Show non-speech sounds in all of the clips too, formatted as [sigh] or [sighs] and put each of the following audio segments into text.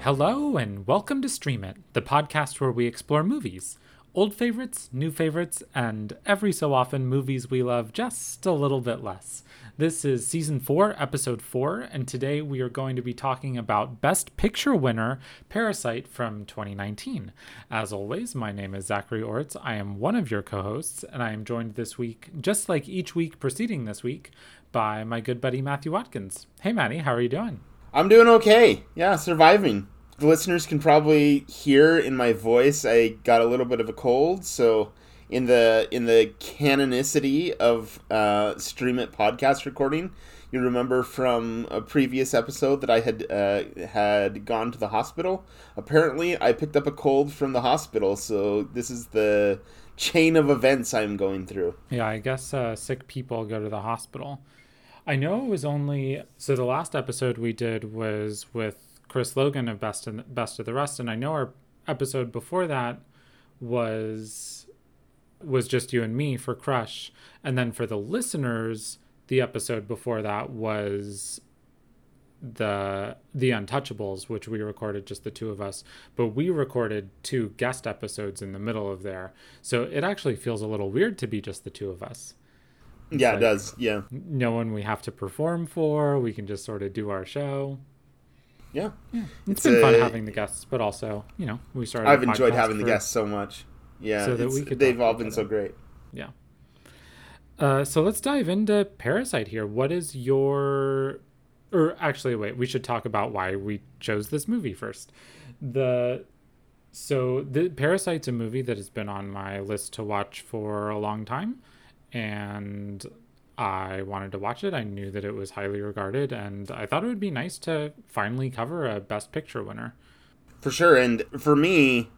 Hello, and welcome to Stream It, the podcast where we explore movies. Old favorites, new favorites, and every so often movies we love just a little bit less. This is season 4, episode 4, and today we are going to be talking about Best Picture winner Parasite from 2019. As always, my name is Zachary Orts. I am one of your co hosts, and I am joined this week, just like each week preceding this week, by my good buddy Matthew Watkins. Hey, Matty, how are you doing? I'm doing okay. Yeah, surviving. The listeners can probably hear in my voice I got a little bit of a cold, so in the in the canonicity of uh, stream it podcast recording, you remember from a previous episode that I had uh, had gone to the hospital. Apparently, I picked up a cold from the hospital, so this is the chain of events I'm going through. Yeah, I guess uh, sick people go to the hospital. I know it was only so the last episode we did was with Chris Logan of Best and Best of the Rest, and I know our episode before that was was just you and me for Crush, and then for the listeners, the episode before that was the the Untouchables, which we recorded just the two of us, but we recorded two guest episodes in the middle of there, so it actually feels a little weird to be just the two of us. It's yeah, like it does. Yeah. No one we have to perform for. We can just sort of do our show. Yeah. yeah. it's, it's been a, fun having the guests, but also, you know, we started. I've enjoyed having the guests so much. Yeah. So that we could they've all been so great. Yeah. Uh, so let's dive into Parasite here. What is your. Or actually, wait, we should talk about why we chose this movie first. The so the Parasite's a movie that has been on my list to watch for a long time and I wanted to watch it. I knew that it was highly regarded, and I thought it would be nice to finally cover a Best Picture winner. For sure. And for me,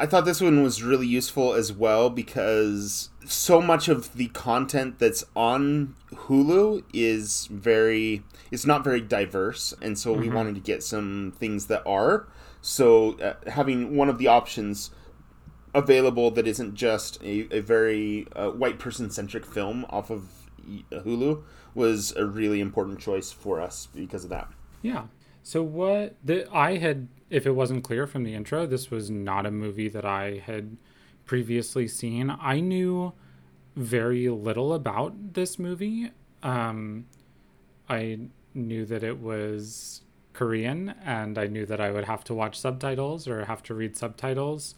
I thought this one was really useful as well because so much of the content that's on Hulu is very it's not very diverse and so mm-hmm. we wanted to get some things that are so uh, having one of the options available that isn't just a, a very uh, white person centric film off of Hulu was a really important choice for us because of that. Yeah. So what the I had if it wasn't clear from the intro, this was not a movie that I had previously seen. I knew very little about this movie. Um, I knew that it was Korean and I knew that I would have to watch subtitles or have to read subtitles.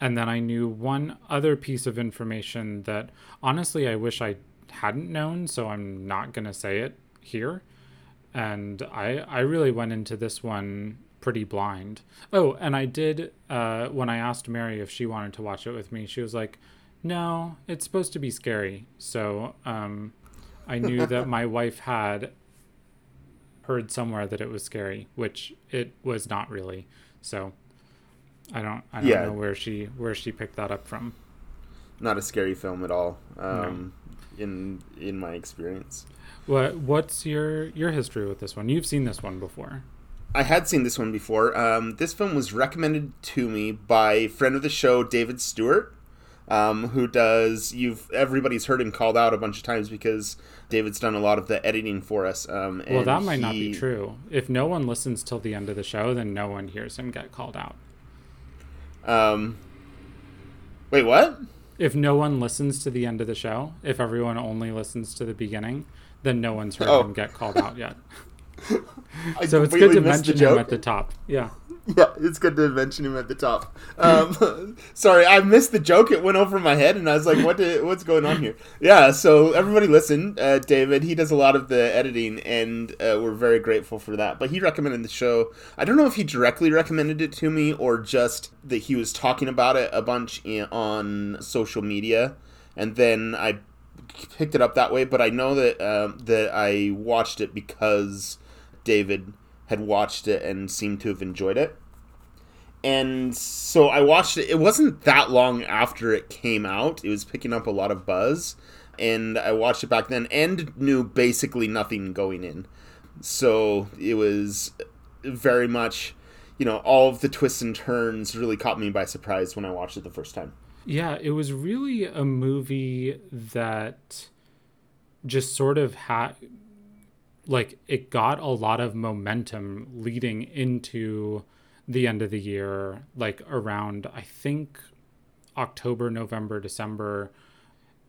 And then I knew one other piece of information that honestly I wish I hadn't known, so I'm not going to say it here. And I I really went into this one pretty blind. Oh, and I did uh, when I asked Mary if she wanted to watch it with me, she was like, "No, it's supposed to be scary." So um, I knew that [laughs] my wife had heard somewhere that it was scary, which it was not really. So I don't I don't yeah. know where she where she picked that up from. Not a scary film at all. Um, no. in in my experience. What what's your your history with this one? You've seen this one before. I had seen this one before. Um, this film was recommended to me by friend of the show David Stewart, um, who does you've everybody's heard him called out a bunch of times because David's done a lot of the editing for us. Um, well, that might he, not be true. If no one listens till the end of the show, then no one hears him get called out. Um, wait, what? If no one listens to the end of the show, if everyone only listens to the beginning, then no one's heard oh. him get called out yet. [laughs] so it's good to mention him at the top. Yeah. Yeah, it's good to mention him at the top. Um, [laughs] sorry, I missed the joke. It went over my head, and I was like, "What? Did, what's going on here?" Yeah. So everybody, listen. Uh, David, he does a lot of the editing, and uh, we're very grateful for that. But he recommended the show. I don't know if he directly recommended it to me or just that he was talking about it a bunch in, on social media, and then I picked it up that way. But I know that uh, that I watched it because David had watched it and seemed to have enjoyed it. And so I watched it. It wasn't that long after it came out. It was picking up a lot of buzz. And I watched it back then and knew basically nothing going in. So it was very much, you know, all of the twists and turns really caught me by surprise when I watched it the first time. Yeah, it was really a movie that just sort of had like it got a lot of momentum leading into the end of the year like around i think october november december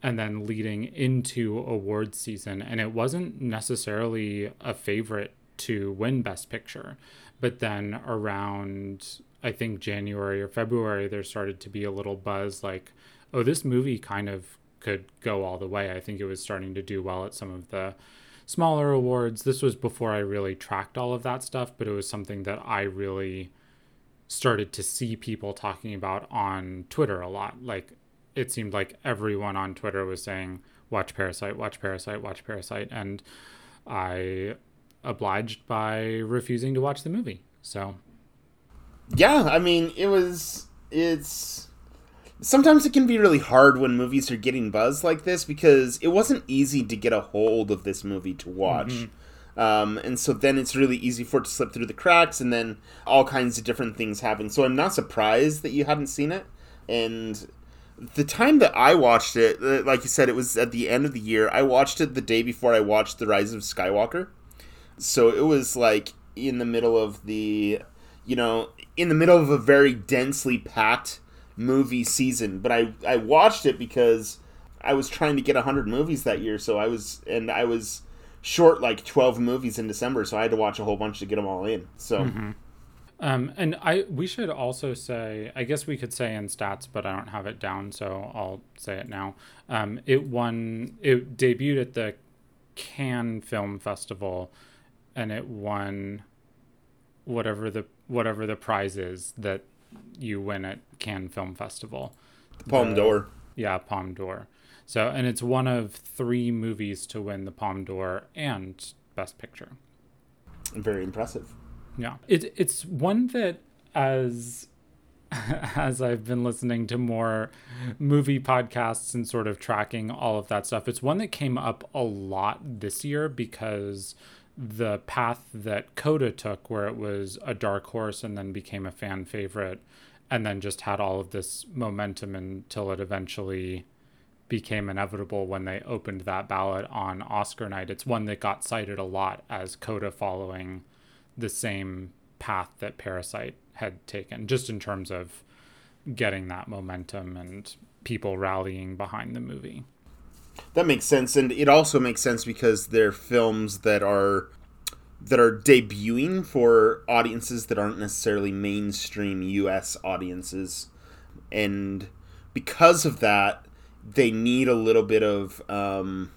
and then leading into awards season. And it wasn't necessarily a favorite to win best picture but then around i think january or february there started to be a little buzz like oh this movie kind of could go all the way. I think it was starting to do well at some of the smaller awards this was before i really tracked all of that stuff but it was something that i really started to see people talking about on twitter a lot like it seemed like everyone on twitter was saying watch parasite watch parasite watch parasite and i obliged by refusing to watch the movie. So, yeah, I mean, it was it's sometimes it can be really hard when movies are getting buzz like this because it wasn't easy to get a hold of this movie to watch. Mm-hmm. Um, and so then it's really easy for it to slip through the cracks, and then all kinds of different things happen. So I'm not surprised that you hadn't seen it. And the time that I watched it, uh, like you said, it was at the end of the year. I watched it the day before I watched The Rise of Skywalker. So it was like in the middle of the, you know, in the middle of a very densely packed movie season. But I, I watched it because I was trying to get 100 movies that year. So I was, and I was short like 12 movies in December. So I had to watch a whole bunch to get them all in. So. Mm-hmm. Um, and I we should also say I guess we could say in stats, but I don't have it down, so I'll say it now. Um, it won. It debuted at the Cannes Film Festival and it won whatever the whatever the prize is that you win at Cannes Film Festival. The Palme d'Or. Yeah, Palme d'Or. So, and it's one of three movies to win the Palme d'Or and Best Picture. Very impressive. Yeah, it, it's one that as [laughs] as I've been listening to more movie podcasts and sort of tracking all of that stuff, it's one that came up a lot this year because the path that Coda took, where it was a dark horse and then became a fan favorite, and then just had all of this momentum until it eventually became inevitable when they opened that ballot on Oscar night. It's one that got cited a lot as Coda following the same path that Parasite had taken, just in terms of getting that momentum and people rallying behind the movie. That makes sense, and it also makes sense because they're films that are that are debuting for audiences that aren't necessarily mainstream U.S. audiences, and because of that, they need a little bit of um,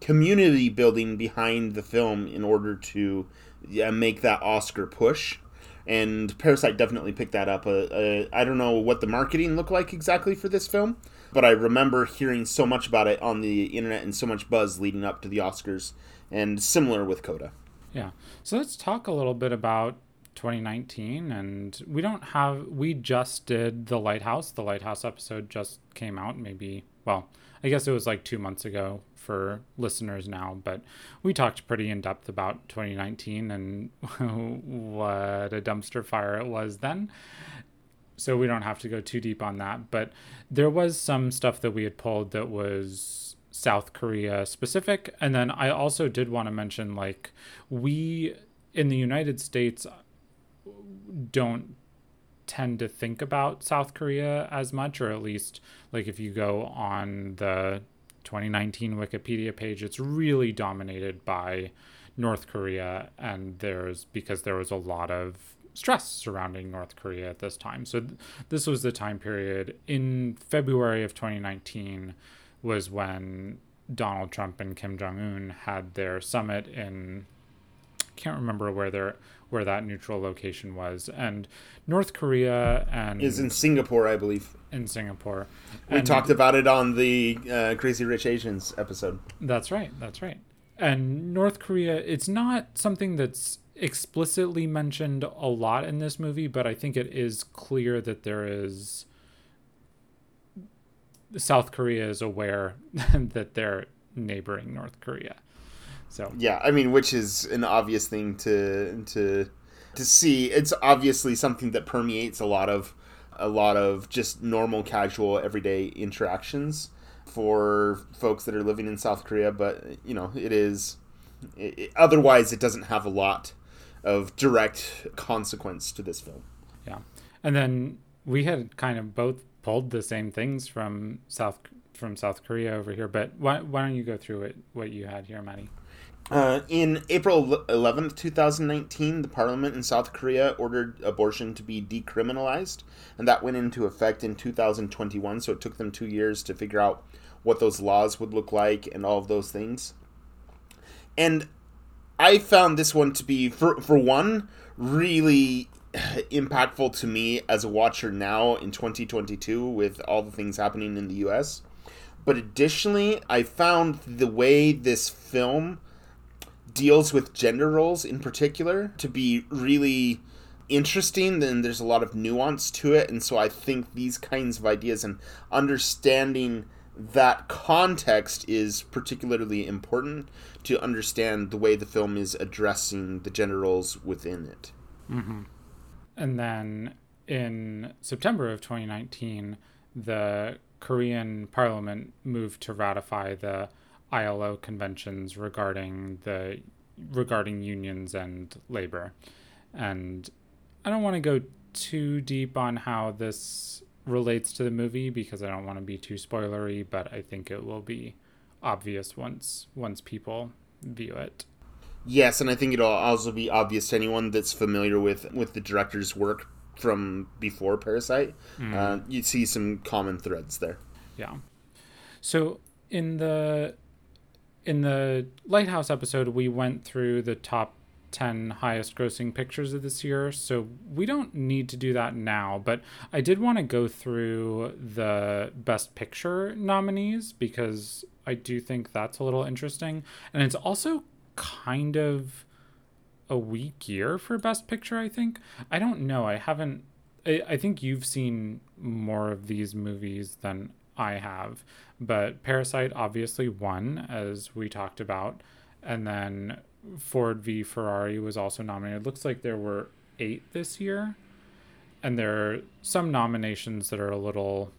community building behind the film in order to yeah, make that Oscar push. And Parasite definitely picked that up. Uh, uh, I don't know what the marketing looked like exactly for this film, but I remember hearing so much about it on the internet and so much buzz leading up to the Oscars, and similar with Coda. Yeah. So let's talk a little bit about 2019 and we don't have we just did the lighthouse the lighthouse episode just came out maybe well i guess it was like two months ago for listeners now but we talked pretty in depth about 2019 and [laughs] what a dumpster fire it was then so we don't have to go too deep on that. But there was some stuff that we had pulled that was South Korea specific. And then I also did want to mention like, we in the United States don't tend to think about South Korea as much, or at least like if you go on the 2019 Wikipedia page, it's really dominated by North Korea. And there's because there was a lot of stress surrounding North Korea at this time. So th- this was the time period in February of 2019 was when Donald Trump and Kim Jong Un had their summit in can't remember where their where that neutral location was. And North Korea and is in Singapore I believe. In Singapore. We and talked about it on the uh, Crazy Rich Asians episode. That's right that's right. And North Korea it's not something that's explicitly mentioned a lot in this movie, but I think it is clear that there is South Korea is aware [laughs] that they're neighboring North Korea. So yeah, I mean, which is an obvious thing to to to see. It's obviously something that permeates a lot of a lot of just normal, casual, everyday interactions for folks that are living in South Korea, but you know, it is. It, otherwise, it doesn't have a lot of direct consequence to this film. Yeah, and then we had kind of both pulled the same things from South from South Korea over here. But why why don't you go through it what you had here, Maddie? Uh, in April 11th, 2019, the parliament in South Korea ordered abortion to be decriminalized, and that went into effect in 2021. So it took them two years to figure out what those laws would look like and all of those things. And I found this one to be, for, for one, really [sighs] impactful to me as a watcher now in 2022 with all the things happening in the US. But additionally, I found the way this film deals with gender roles in particular to be really interesting then there's a lot of nuance to it and so i think these kinds of ideas and understanding that context is particularly important to understand the way the film is addressing the gender roles within it mm-hmm. and then in september of 2019 the korean parliament moved to ratify the ILO conventions regarding the regarding unions and labor. And I don't want to go too deep on how this relates to the movie because I don't want to be too spoilery, but I think it will be obvious once once people view it. Yes, and I think it'll also be obvious to anyone that's familiar with with the director's work from before Parasite. Mm. Uh, you see some common threads there. Yeah. So in the in the Lighthouse episode, we went through the top 10 highest grossing pictures of this year. So we don't need to do that now, but I did want to go through the best picture nominees because I do think that's a little interesting. And it's also kind of a weak year for best picture, I think. I don't know. I haven't I, I think you've seen more of these movies than I have. But Parasite obviously won, as we talked about. And then Ford v Ferrari was also nominated. It looks like there were eight this year. And there are some nominations that are a little,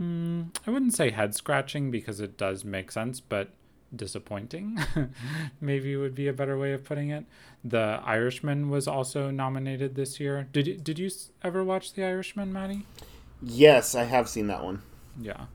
mm, I wouldn't say head scratching because it does make sense, but disappointing [laughs] maybe would be a better way of putting it. The Irishman was also nominated this year. Did did you ever watch The Irishman, Maddie? Yes, I have seen that one. Yeah.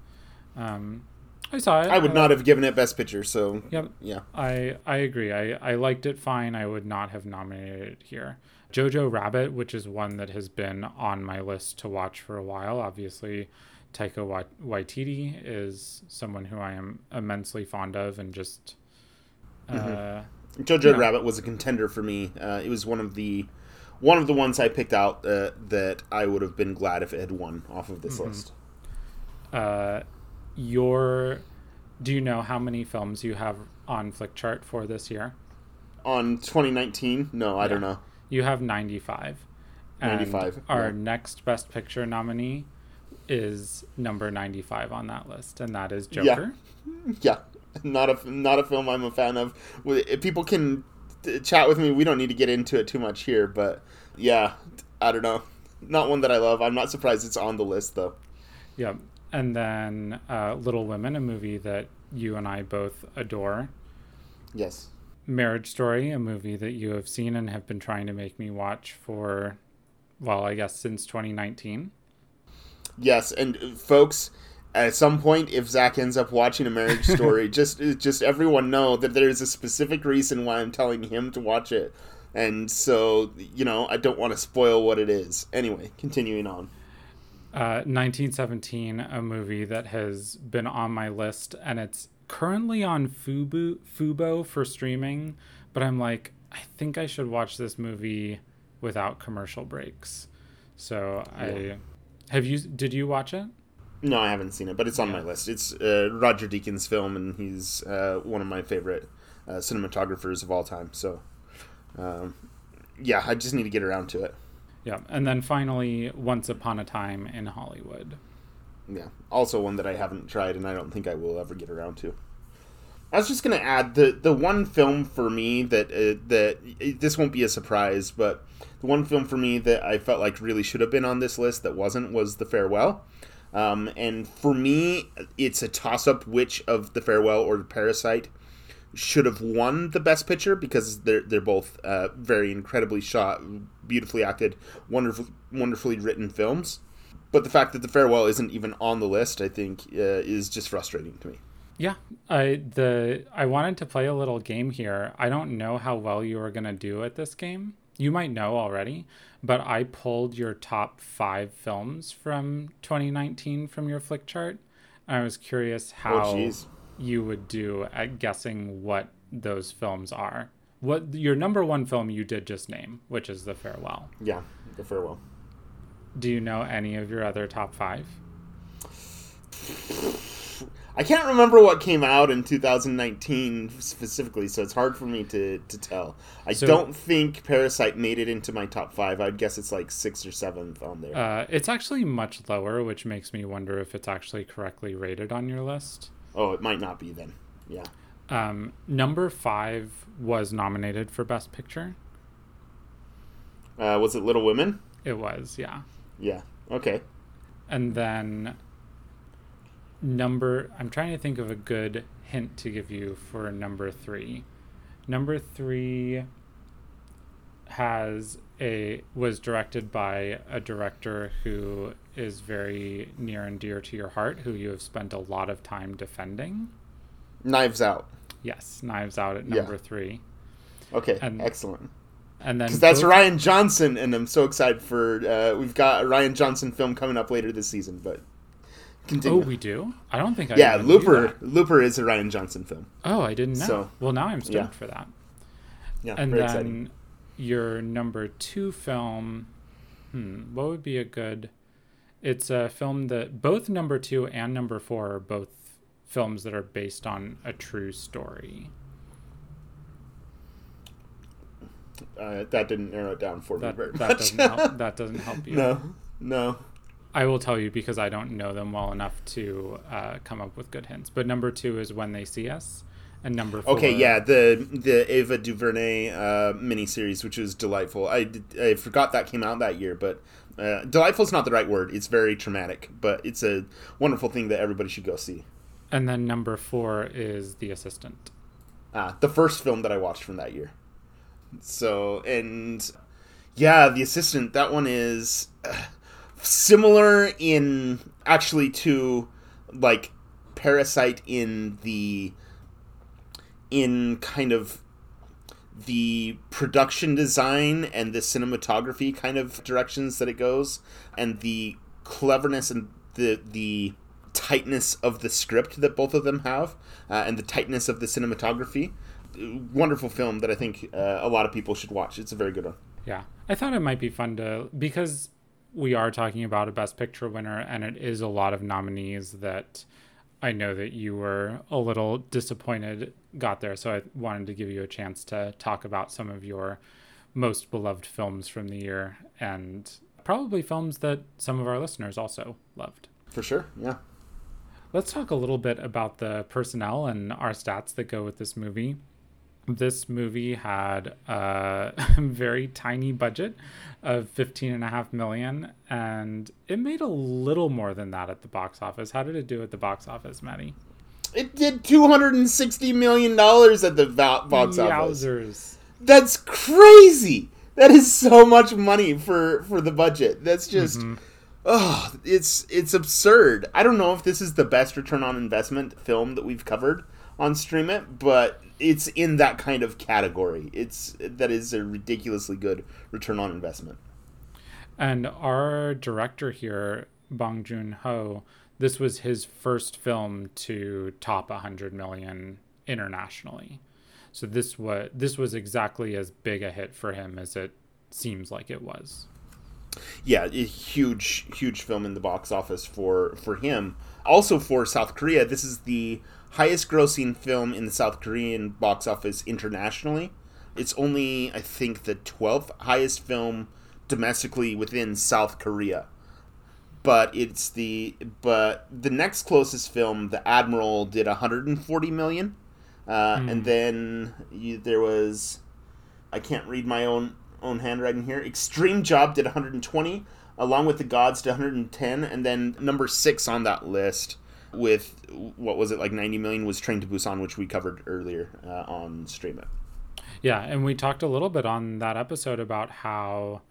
Um, I saw it. I would not have given it Best Picture. So yep. yeah, I I agree. I I liked it fine. I would not have nominated it here. Jojo Rabbit, which is one that has been on my list to watch for a while. Obviously, Taika Waititi is someone who I am immensely fond of, and just. Uh, mm-hmm. Jojo Rabbit was a contender for me. Uh, it was one of the one of the ones I picked out uh, that I would have been glad if it had won off of this mm-hmm. list uh, your do you know how many films you have on Flickchart for this year? On 2019? No, I yeah. don't know. You have 95. 95. Our yeah. next Best Picture nominee is number 95 on that list, and that is Joker. Yeah. [laughs] yeah. Not a not a film I'm a fan of. People can chat with me. We don't need to get into it too much here, but yeah, I don't know. Not one that I love. I'm not surprised it's on the list though. Yeah and then uh, Little Women, a movie that you and I both adore. Yes. Marriage Story, a movie that you have seen and have been trying to make me watch for, well, I guess since 2019. Yes, and uh, folks, at some point, if Zach ends up watching a Marriage [laughs] Story, just uh, just everyone know that there's a specific reason why I'm telling him to watch it, and so you know I don't want to spoil what it is. Anyway, continuing on. 1917, uh, a movie that has been on my list, and it's currently on Fubo, Fubo for streaming. But I'm like, I think I should watch this movie without commercial breaks. So yeah. I have you. Did you watch it? No, I haven't seen it, but it's on yeah. my list. It's uh, Roger Deakins' film, and he's uh, one of my favorite uh, cinematographers of all time. So, um, yeah, I just need to get around to it. Yeah, and then finally, Once Upon a Time in Hollywood. Yeah, also one that I haven't tried, and I don't think I will ever get around to. I was just gonna add the the one film for me that uh, that this won't be a surprise, but the one film for me that I felt like really should have been on this list that wasn't was The Farewell. Um, and for me, it's a toss up which of The Farewell or Parasite should have won the Best Picture because they're they're both uh, very incredibly shot, beautifully acted, wonderful, wonderfully written films. But the fact that The Farewell isn't even on the list, I think, uh, is just frustrating to me. Yeah, I the I wanted to play a little game here. I don't know how well you are gonna do at this game. You might know already, but I pulled your top five films from 2019 from your Flickchart. I was curious how Oh, you would do at guessing what those films are. What your number one film you did just name, which is The Farewell. Yeah, The Farewell. Do you know any of your other top five? I can't remember what came out in 2019 specifically, so it's hard for me to, to tell. I So- don't think Parasite made it into my top five. I'd guess it's like sixth or seventh on there. Uh, it's actually much lower, which makes me wonder if it's actually correctly rated on your list. oh, it might not be then. Yeah. Um, number five was nominated for Best Picture. Uh, was it Little Women? It was, yeah. Yeah. Okay. And then number, I'm trying to think of a good hint to give you for number three. Number three has a was directed by a director who is very near and dear to your heart, who you have spent a lot of time defending. Knives Out. Yes, Knives Out at Yeah. number three. Okay. And- excellent. And then Because that's both- Rian Johnson, and I'm so excited for. Uh, we've got a Rian Johnson film coming up later this season, but continue. Oh, we do? I don't think I yeah, Looper. Looper is a Rian Johnson film. Oh, I didn't know. So- well, now I'm stoked yeah. for that. Yeah, and then exciting. your number two film, hmm, what would be a good? It's a film that both number two and number four are both films that are based on a true story. Uh, that didn't narrow it down for That me very that much. doesn't help. [laughs] That doesn't help you. no, no. I will tell you because I don't know them well enough to uh, come up with good hints. But number two is When They See Us, and number four. Okay, yeah, the the Ava DuVernay uh, miniseries, which was delightful. I, I forgot that came out that year, but uh, delightful is not the right word. It's very traumatic, but it's a wonderful thing that everybody should go see. And then number four is The Assistant. Ah, the first film that I watched from that year. So, and yeah, The Assistant, that one is uh, similar in actually to like Parasite in the in kind of the production design and the cinematography kind of directions that it goes and the cleverness and the the tightness of the script that both of them have uh, and the tightness of the cinematography wonderful film that i think uh, a lot of people should watch it's a very good one Yeah. I thought it might be fun to because we are talking about a best picture winner and it is a lot of nominees that I know that you were a little disappointed got there. So I wanted to give you a chance to talk about some of your most beloved films from the year and probably films that some of our listeners also loved. for sure yeah Let's talk a little bit about the personnel and our stats that go with this movie. This movie had a [laughs] very tiny budget of 15 and a half million and it made a little more than that at the box office. How did it do at the box office, Maddie? it did 260 million dollars at the box office Yowzers. That's crazy. That is so much money for for the budget. That's just mm-hmm. Oh, it's it's absurd. I don't know if this is the best return on investment film that we've covered on Stream It, but it's in that kind of category. It's that is a ridiculously good return on investment. And our director here, Bong Joon Ho, this was his first film to top a 100 million internationally. So this was this was exactly as big a hit for him as it seems like it was. Yeah, huge, huge film in the box office for for him. Also for South Korea, this is the highest grossing film in the South Korean box office internationally. It's only, I think, the twelfth highest film domestically within South Korea. But it's the but the next closest film, The Admiral, did 140 million, uh, and then you, there was I can't read my own own handwriting here. Extreme Job did 120. along with the gods to 110 and then number six on that list with what was it like 90 million was train to busan which we covered earlier uh, on stream it yeah and we talked a little bit on that episode about how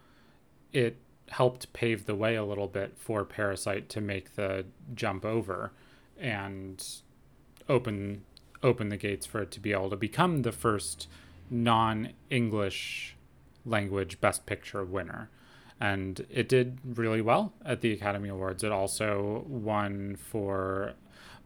it helped pave the way a little bit for parasite to make the jump over and open open the gates for it to be able to become the first non-english language best picture winner and it did really well at the Academy Awards. It also won for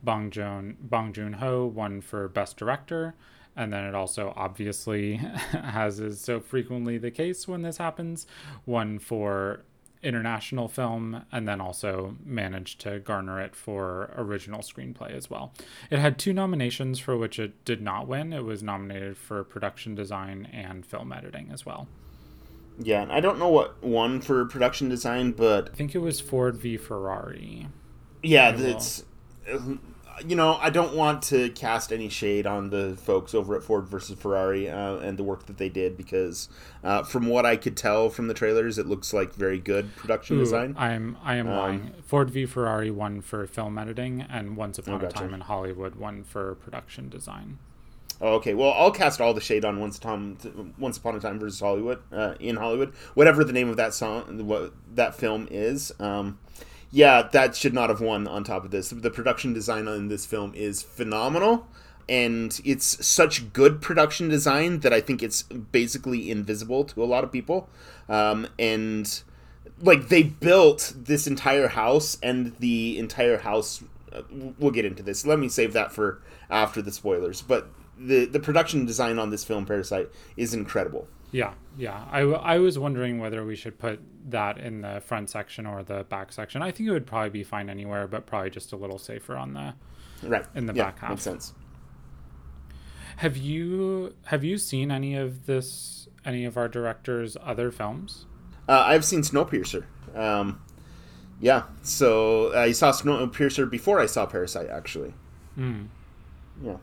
Bong Joon Bong Joon Ho, won for Best Director, and then it also obviously, [laughs] as is so frequently the case when this happens, won for international film and then also managed to garner it for original screenplay as well. It had two nominations for which it did not win. It was nominated for production design and film editing as well. Yeah, I don't know what one for production design, but I think it was Ford v Ferrari. Yeah, it's you know I don't want to cast any shade on the folks over at Ford versus Ferrari uh, and the work that they did because uh, from what I could tell from the trailers, it looks like very good production Ooh, design. I'm I am um, lying. Ford v Ferrari won for film editing, and Once Upon oh, gotcha. a Time in Hollywood won for production design. Oh, okay. Well, I'll cast all the shade on Once Upon Once Upon a Time versus Hollywood uh, in Hollywood, whatever the name of that song, what that film is. Um, yeah, that should not have won. On top of this, the production design on this film is phenomenal, and it's such good production design that I think it's basically invisible to a lot of people. Um, and like they built this entire house, and the entire house. Uh, we'll get into this. Let me save that for after the spoilers, but the the production design on this film Parasite is incredible. Yeah, yeah. I, I was wondering whether we should put that in the front section or the back section. I think it would probably be fine anywhere, but probably just a little safer on the right in the yeah, back half. Makes sense. Have you have you seen any of this any of our directors' other films? Uh, I've seen Snowpiercer. Um, yeah, so I saw Snowpiercer before I saw Parasite. Actually. Mm. Yeah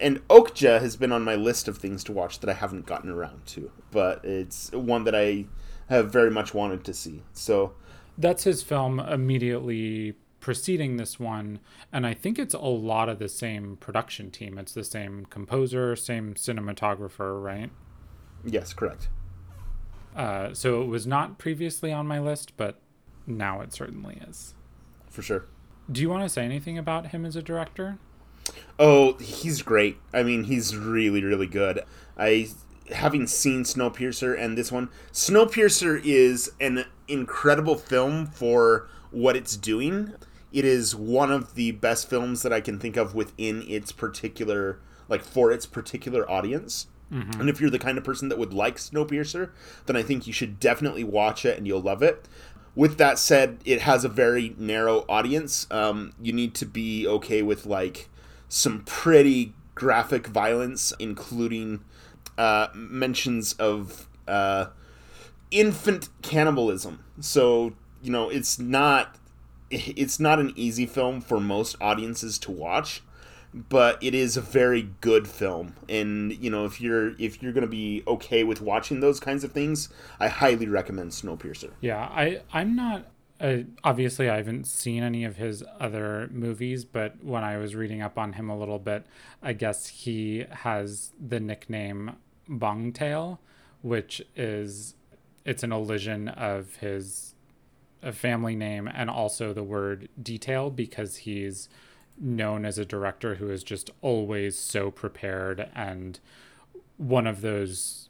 and Okja has been on my list of things to watch that I haven't gotten around to, but it's one that I have very much wanted to see. So that's his film immediately preceding this one, and I think it's a lot of the same production team. It's the same composer, same cinematographer, right? Yes, correct. Uh, so it was not previously on my list, but now it certainly is. For sure. Do you want to say anything about him as a director? Oh, he's great. I mean, he's really, really good. I having seen Snowpiercer and this one, Snowpiercer is an incredible film for what it's doing. It is one of the best films that I can think of within its particular, like for its particular audience. Mm-hmm. And if you're the kind of person that would like Snowpiercer, then I think you should definitely watch it and you'll love it. With that said, it has a very narrow audience. Um, you need to be okay with like some pretty graphic violence, including uh, mentions of uh, infant cannibalism. So you know, it's not it's not an easy film for most audiences to watch but it is a very good film and you know if you're if you're going to be okay with watching those kinds of things i highly recommend snowpiercer yeah i i'm not uh, obviously, I haven't seen any of his other movies, but when I was reading up on him a little bit, I guess he has the nickname Bongtail, which is it's an elision of his family name and also the word detail because he's known as a director who is just always so prepared and one of those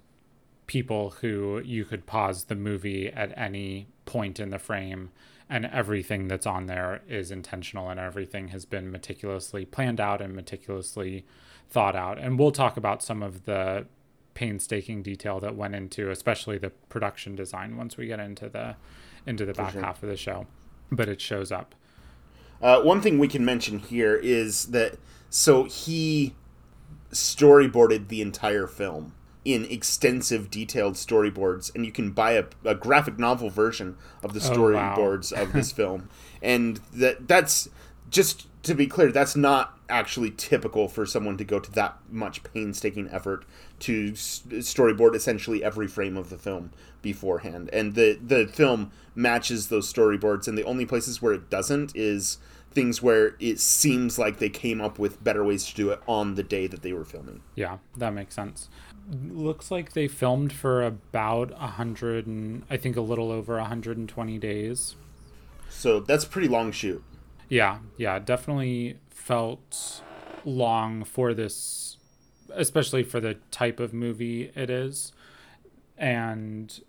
people who you could pause the movie at any point in the frame and everything that's on there is intentional and everything has been meticulously planned out and meticulously thought out. And we'll talk about some of the painstaking detail that went into especially the production design once we get into the into the back sure. half of the show. But it shows up. Uh, one thing we can mention here is that so he storyboarded the entire film in extensive detailed storyboards and you can buy a, a graphic novel version of the storyboards oh, wow. of this [laughs] film and that that's just to be clear, that's not actually typical for someone to go to that much painstaking effort to storyboard essentially every frame of the film beforehand. And the the film matches those storyboards, and the only places where it doesn't is things where it seems like they came up with better ways to do it on the day that they were filming. Yeah, that makes sense. Looks like they filmed for about a hundred and I think a little over 120 days. So that's pretty long shoot. Yeah, yeah, definitely felt long for this, especially for the type of movie it is. And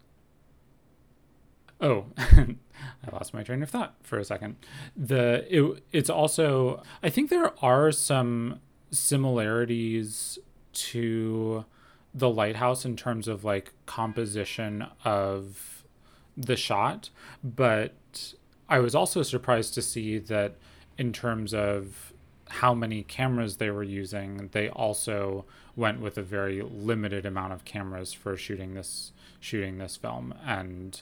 oh, [laughs] I lost my train of thought for a second. The it, it's also I think there are some similarities to the lighthouse in terms of like composition of the shot, but I was also surprised to see that in terms of how many cameras they were using, they also went with a very limited amount of cameras for shooting this shooting this film and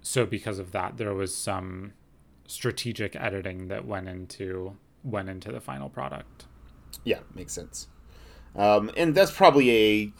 so because of that there was some strategic editing that went into went into the final product. Yeah, makes sense. Um, and that's probably a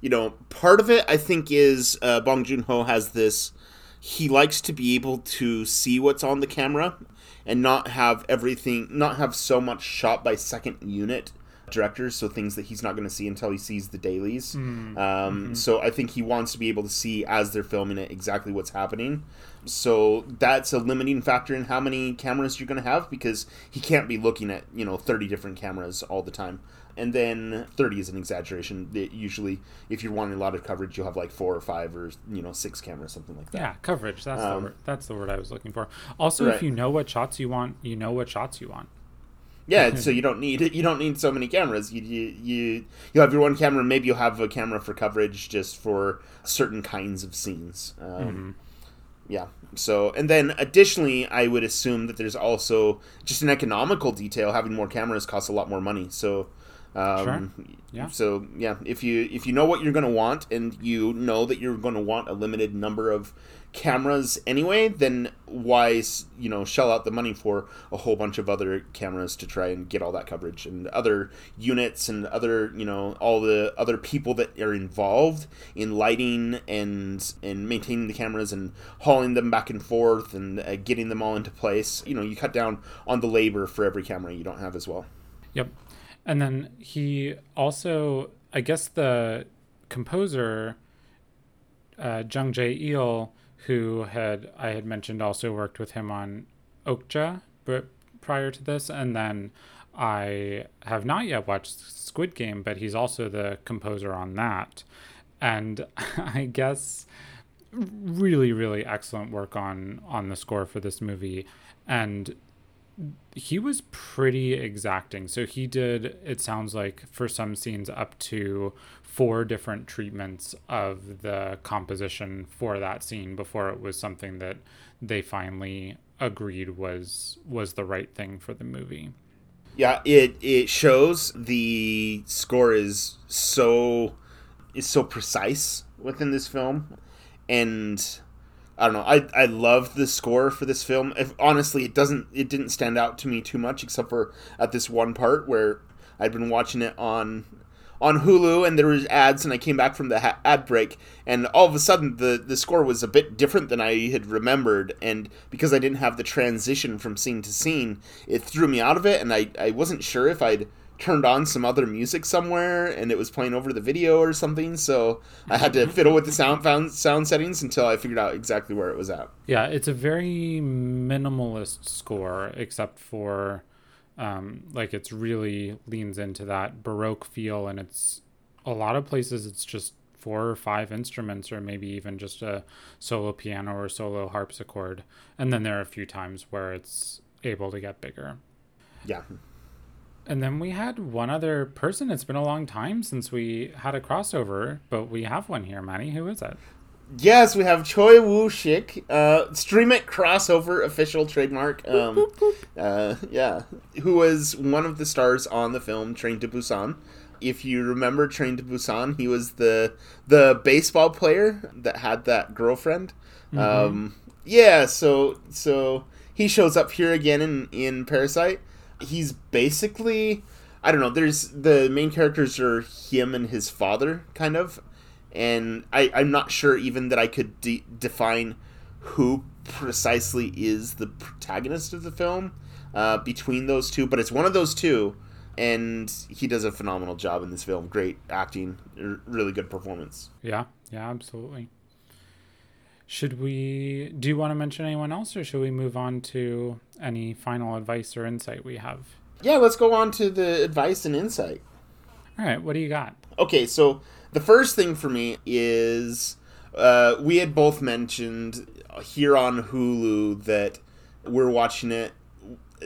you know part of it I think is uh, Bong Joon Ho has this he likes to be able to see what's on the camera and not have everything, not have so much shot by second unit directors, so things that he's not going to see until he sees the dailies. Mm. Um, mm-hmm. So I think he wants to be able to see as they're filming it exactly what's happening. So that's a limiting factor in how many cameras you're going to have because he can't be looking at you know 30 different cameras all the time and then 30 is an exaggeration. It usually, if you're wanting a lot of coverage, you'll have like four or five or you know six cameras, something like that. Yeah, coverage. That's um, the word. That's the word I was looking for. Also, right. if you know what shots you want, you know what shots you want. Yeah, [laughs] so you don't need you don't need so many cameras. You you you you have your one camera. Maybe you'll have a camera for coverage just for certain kinds of scenes. Um, mm-hmm. Yeah. So, and then additionally, I would assume that there's also just an economical detail. Having more cameras costs a lot more money. So, um, sure. Yeah. So yeah, if you if you know what you're going to want and you know that you're going to want a limited number of cameras anyway, then why you know shell out the money for a whole bunch of other cameras to try and get all that coverage and other units and other you know all the other people that are involved in lighting and and maintaining the cameras and hauling them back and forth and uh, getting them all into place. You know, you cut down on the labor for every camera you don't have as well. Yep. And then he also, I guess the composer, uh, Jung Jae Il, who had I had mentioned also worked with him on Okja but prior to this, and then I have not yet watched Squid Game, but he's also the composer on that, and [laughs] I guess really really excellent work on on the score for this movie, and he was pretty exacting. So he did, it sounds like, for some scenes, up to four different treatments of the composition for that scene before it was something that they finally agreed was was the right thing for the movie. Yeah, it it shows the score is so is so precise within this film and I don't know. I I love the score for this film. If honestly, it doesn't it didn't stand out to me too much, except for at this one part where I'd been watching it on on Hulu and there was ads, and I came back from the ha- ad break, and all of a sudden the the score was a bit different than I had remembered, and because I didn't have the transition from scene to scene, it threw me out of it, and I I wasn't sure if I'd turned on some other music somewhere and it was playing over the video or something so i had to fiddle with the sound found sound settings until i figured out exactly where it was at. Yeah it's a very minimalist score except for um, like it's really leans into that baroque feel and it's a lot of places it's just four or five instruments or maybe even just a solo piano or solo harpsichord. And then there are a few times where it's able to get bigger. Yeah and then we had one other person. It's been a long time since we had a crossover, but we have one here, Manny. Who is it? Yes, we have Choi Woo Shik, uh, Stream It crossover official trademark. Um, uh, yeah, who was one of the stars on the film Train to Busan. If you remember Train to Busan, he was the the baseball player that had that girlfriend. Mm-hmm. Um, yeah, so so he shows up here again in in Parasite. He's basically I don't know. There's the main characters are him and his father, kind of, and I I'm not sure even that I could de- define who precisely is the protagonist of the film uh, between those two, but it's one of those two, and he does a phenomenal job in this film. Great acting, r- really good performance. Yeah, yeah, absolutely. Should we? Do you want to mention anyone else, or should we move on to any final advice or insight we have? Yeah, let's go on to the advice and insight. All right, what do you got? Okay, so the first thing for me is uh, we had both mentioned here on Hulu that we're watching it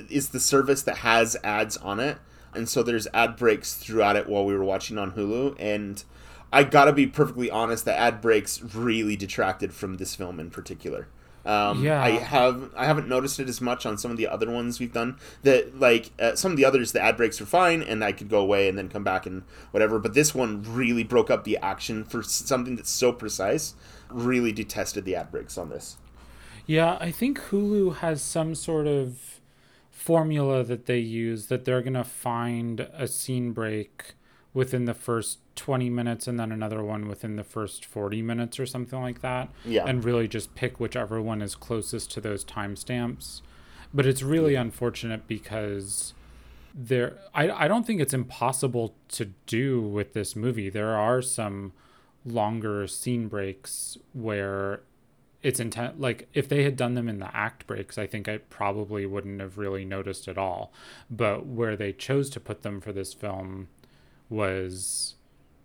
is the service that has ads on it, and so there's ad breaks throughout it while we were watching on Hulu, and I gotta be perfectly honest, the ad breaks really detracted from this film in particular. Um, Yeah. I have I haven't noticed it as much on some of the other ones we've done. That like uh, some of the others, the ad breaks are fine, and I could go away and then come back and whatever. But this one really broke up the action for something that's so precise. Really detested the ad breaks on this. Yeah, I think Hulu has some sort of formula that they use that they're to find a scene break within the first 20 minutes and then another one within the first 40 minutes or something like that. Yeah. And really just pick whichever one is closest to those timestamps. But it's really unfortunate because there I, I don't think it's impossible to do with this movie. There are some longer scene breaks where it's intent like if they had done them in the act breaks i think i probably wouldn't have really noticed at all but where they chose to put them for this film was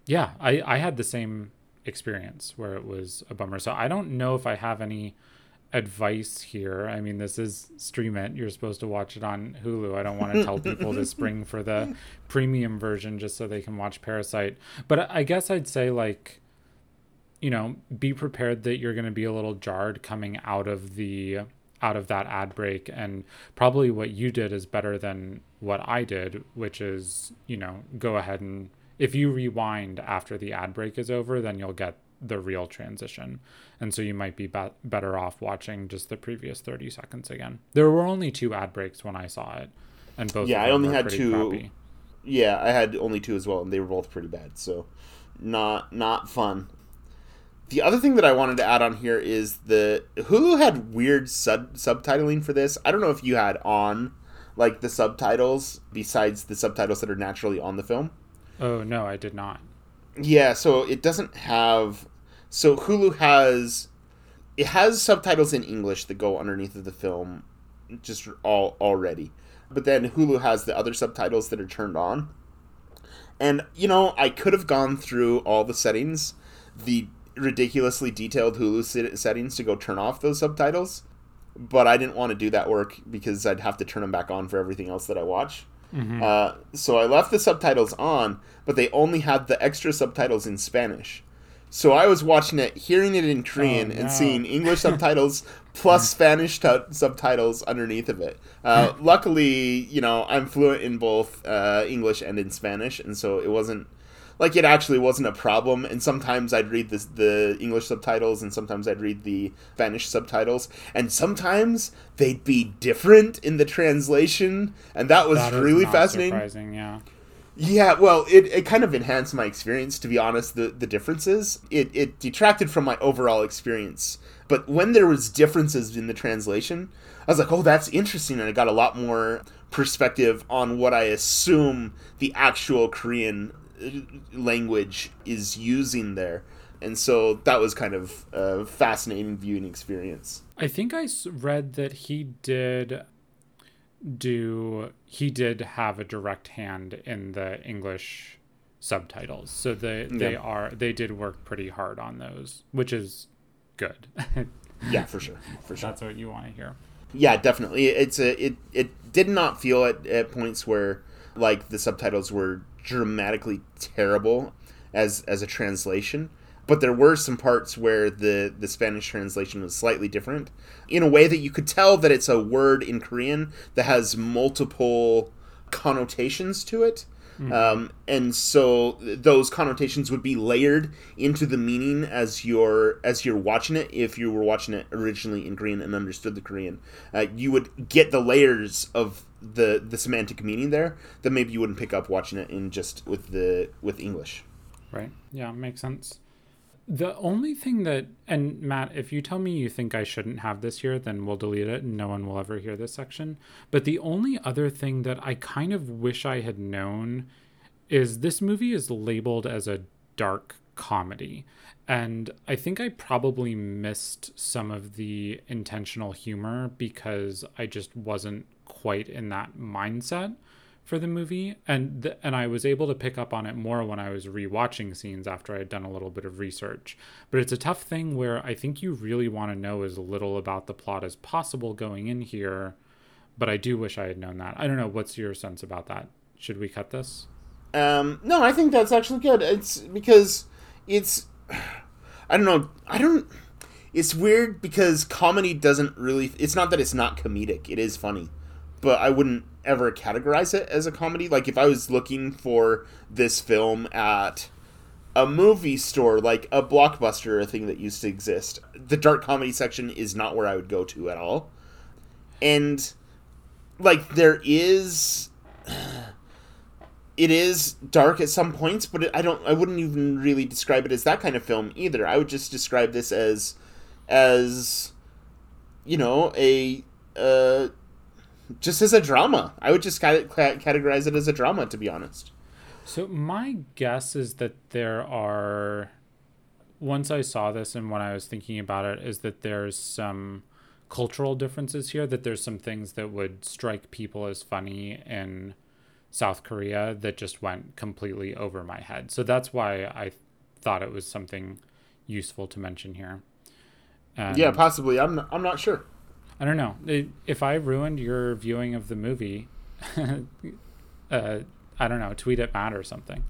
yeah i i had the same experience where it was a bummer. So i don't know if i have any advice here. I mean this is stream it. You're supposed to watch it on hulu. I don't want to tell people to [laughs] spring for the premium version just so they can watch parasite. But i guess i'd say like you know, be prepared that you're going to be a little jarred coming out of the out of that ad break. And probably what you did is better than what I did, which is, you know, go ahead and if you rewind after the ad break is over, then you'll get the real transition. And so you might be, be- better off watching just the previous 30 seconds again. There were only two ad breaks when I saw it, and both Yeah, of I only had two. crappy. Yeah, I had only two as well, and they were both pretty bad. So, not not fun. The other thing that I wanted to add on here is the Hulu had weird sub subtitling for this. I don't know if you had on like the subtitles besides the subtitles that are naturally on the film. Oh, no, I did not. Yeah, so it doesn't have. So Hulu has, it has subtitles in English that go underneath of the film, just all already. But then Hulu has the other subtitles that are turned on. And you know, I could have gone through all the settings, the ridiculously detailed Hulu settings to go turn off those subtitles, but I didn't want to do that work because I'd have to turn them back on for everything else that I watch. Uh, so I left the subtitles on, but they only had the extra subtitles in Spanish. So I was watching it, hearing it in Korean, Oh, no. and seeing English [laughs] subtitles plus Spanish tu- subtitles underneath of it. Uh, [laughs] luckily, you know, I'm fluent in both uh, English and in Spanish, and so it wasn't like it actually wasn't a problem. And sometimes I'd read the the English subtitles, and sometimes I'd read the Spanish subtitles, and sometimes they'd be different in the translation, and that was That really fascinating. Surprising, yeah. Yeah, well, it, it kind of enhanced my experience, to be honest, the, the differences. It, it detracted from my overall experience. But when there was differences in the translation, I was like, oh, that's interesting, and I got a lot more perspective on what I assume the actual Korean language is using there. And so that was kind of a fascinating viewing experience. I think I read that he did do he did have a direct hand in the English subtitles. So they they Yeah. are they did work pretty hard on those, which is good. [laughs] Yeah, for sure. For sure. That's what you want to hear. yeah definitely it's a it it did not feel at, at points where like the subtitles were dramatically terrible as as a translation but there were some parts where the the spanish translation was slightly different in a way that you could tell that it's a word in korean that has multiple connotations to it um, and so those connotations would be layered into the meaning as you're as you're watching it. If you were watching it originally in Korean and understood the Korean, uh, you would get the layers of the the semantic meaning there that maybe you wouldn't pick up watching it in just with the with English. Right. Yeah, makes sense. The only thing that, and Matt, if you tell me you think I shouldn't have this here, then we'll delete it and no one will ever hear this section. But the only other thing that I kind of wish I had known is this movie is labeled as a dark comedy. And I think I probably missed some of the intentional humor because I just wasn't quite in that mindset for the movie and th- and I was able to pick up on it more when I was rewatching scenes after I had done a little bit of research. But it's a tough thing where I think you really want to know as little about the plot as possible going in here, but I do wish I had known that. I don't know what's your sense about that. Should we cut this? Um no, I think that's actually good. It's because it's I don't know. I don't it's weird because comedy doesn't really it's not that it's not comedic. It is funny. But I wouldn't ever categorize it as a comedy. Like if I was looking for this film at a movie store, like a blockbuster, a thing that used to exist, the dark comedy section is not where I would go to at all. And like there is [sighs] it is dark at some points, but it, I don't I wouldn't even really describe it as that kind of film either. I would just describe this as as you know, a uh just as a drama. I would just categorize it as a drama, to be honest. So my guess is that there are. Once I saw this and when I was thinking about it, is that there's some cultural differences here. That there's some things that would strike people as funny in South Korea that just went completely over my head. So that's why I thought it was something useful to mention here. And yeah, possibly. I'm not, I'm not sure. I don't know. If I ruined your viewing of the movie, [laughs] uh, I don't know, tweet at Matt or something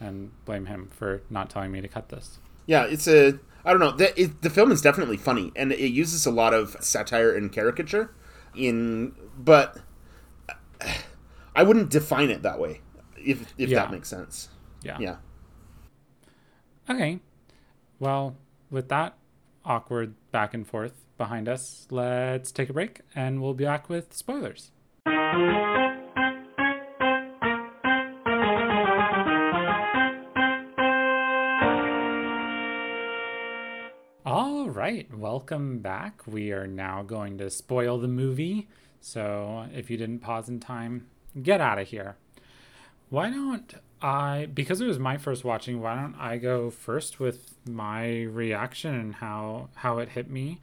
and blame him for not telling me to cut this. Yeah, it's a. I don't know. The, it, the film is definitely funny, and it uses a lot of satire and caricature. In, but I wouldn't define it that way, if if yeah. that makes sense. Yeah. Yeah. Okay. Well, with that awkward back and forth, behind us, let's take a break and we'll be back with spoilers. All right, welcome back. We are now going to spoil the movie. So if you didn't pause in time, get out of here. Why don't I, because it was my first watching, why don't I go first with my reaction and how how it hit me?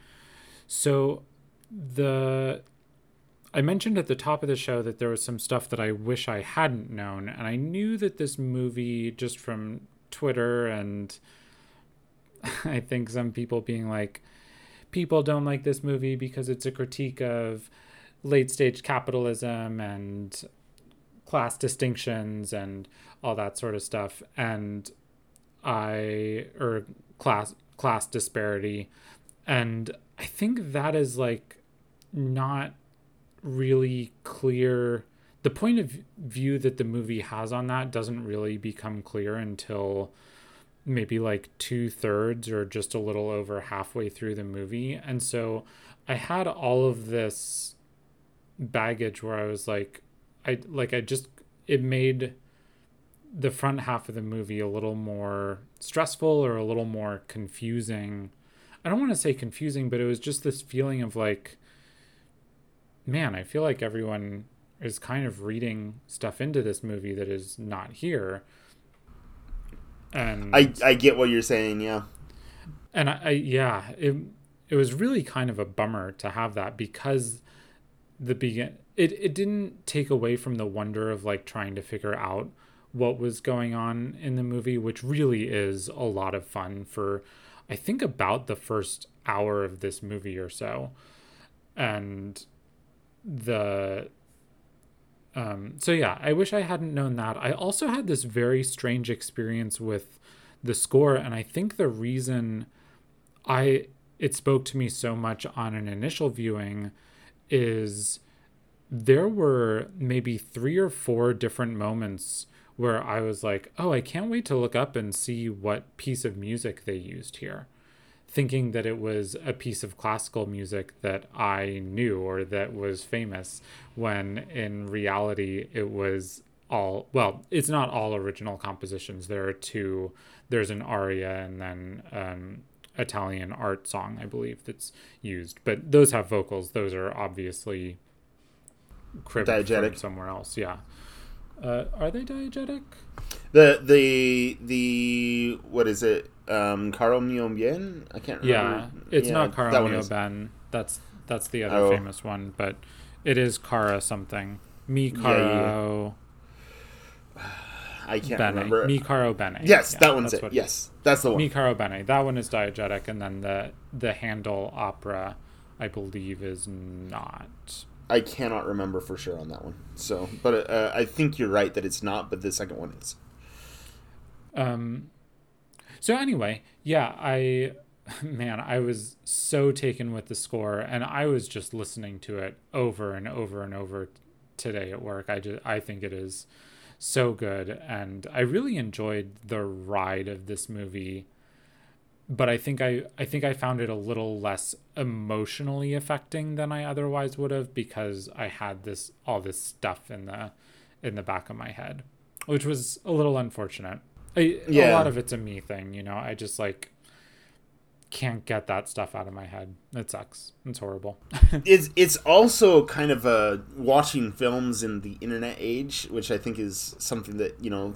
So the I mentioned at the top of the show that there was some stuff that I wish I hadn't known, and I knew that this movie just from Twitter and [laughs] I think some people being like, people don't like this movie because it's a critique of late stage capitalism and class distinctions and all that sort of stuff and I or class class disparity and I think that is like not really clear. The point of view that the movie has on that doesn't really become clear until maybe like two thirds or just a little over halfway through the movie. And so I had all of this baggage where I was like, I like, I just, it made the front half of the movie a little more stressful or a little more confusing I don't want to say confusing, but it was just this feeling of like, man, I feel like everyone is kind of reading stuff into this movie that is not here. And I I get what you're saying, yeah. And I, I yeah, it it was really kind of a bummer to have that because the begin it it didn't take away from the wonder of like trying to figure out what was going on in the movie, which really is a lot of fun for I think about the first hour of this movie or so. And the um so yeah, I wish I hadn't known that. I also had this very strange experience with the score and I think the reason I it spoke to me so much on an initial viewing is there were maybe 3 or 4 different moments where I was like, oh, I can't wait to look up and see what piece of music they used here. thinking that it was a piece of classical music that I knew or that was famous, when in reality it was all well, it's not all original compositions. There are two. There's an aria and then um, Italian art song, I believe, that's used. But those have vocals. Those are obviously cribbed Diegetic. from somewhere else. Yeah. Uh, are they diegetic? The the the what is it? Um, Caro Mio Bien? I can't remember. Yeah, it's Yeah, not that Cara Mio is- Ben. That's that's the other Oh. famous one, but it is Cara something. Mi Yeah, yeah, Caro [sighs] I can't Bene. remember. Mi Caro Bene. yes, Yeah, that one's it. Yes, that's the one. Mi Caro Bene. That one is diegetic, and then the the Handel opera, I believe, is not. I cannot remember for sure on that one. So, but uh, I think you're right that it's not, but the second one is. Um, so anyway, yeah, I, [laughs] man, I was so taken with the score, and I was just listening to it over and over and over today at work. I just, I think it is so good, and I really enjoyed the ride of this movie. But I think I, I think I found it a little less emotionally affecting than I otherwise would have because I had this all this stuff in the, in the back of my head, which was a little unfortunate. I, A Yeah. lot of it's a me thing, you know. I just like can't get that stuff out of my head. It sucks. It's horrible. [laughs] It's it's also kind of uh, watching films in the internet age, which I think is something that you know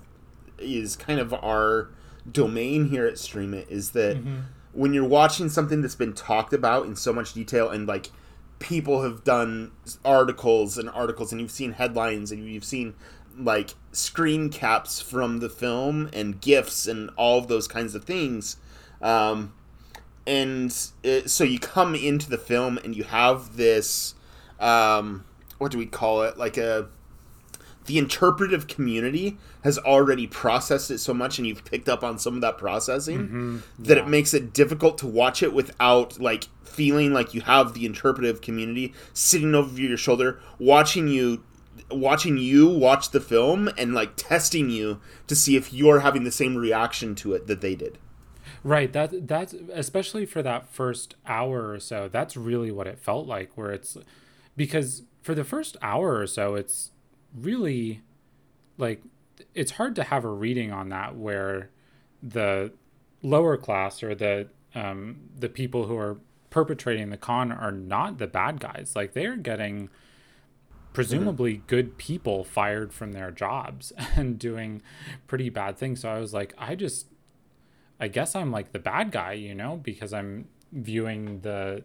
is kind of our domain here at Stream It. Is that when you're watching something that's been talked about in so much detail and like people have done articles and articles and you've seen headlines and you've seen like screen caps from the film and gifs and all of those kinds of things um, and it, so you come into the film and you have this um, what do we call it like a the interpretive community has already processed it so much and you've picked up on some of that processing mm-hmm. that it makes it difficult to watch it without like feeling like you have the interpretive community sitting over your shoulder watching you watching you watch the film and like testing you to see if you're having the same reaction to it that they did Right. That that's especially for that first hour or so. That's really what it felt like. Where it's because for the first hour or so, it's really like it's hard to have a reading on that where the lower class or the um, the people who are perpetrating the con are not the bad guys. Like they are getting presumably good people fired from their jobs [laughs] and doing pretty bad things. So I was like, I just I guess I'm like the bad guy, you know, because I'm viewing the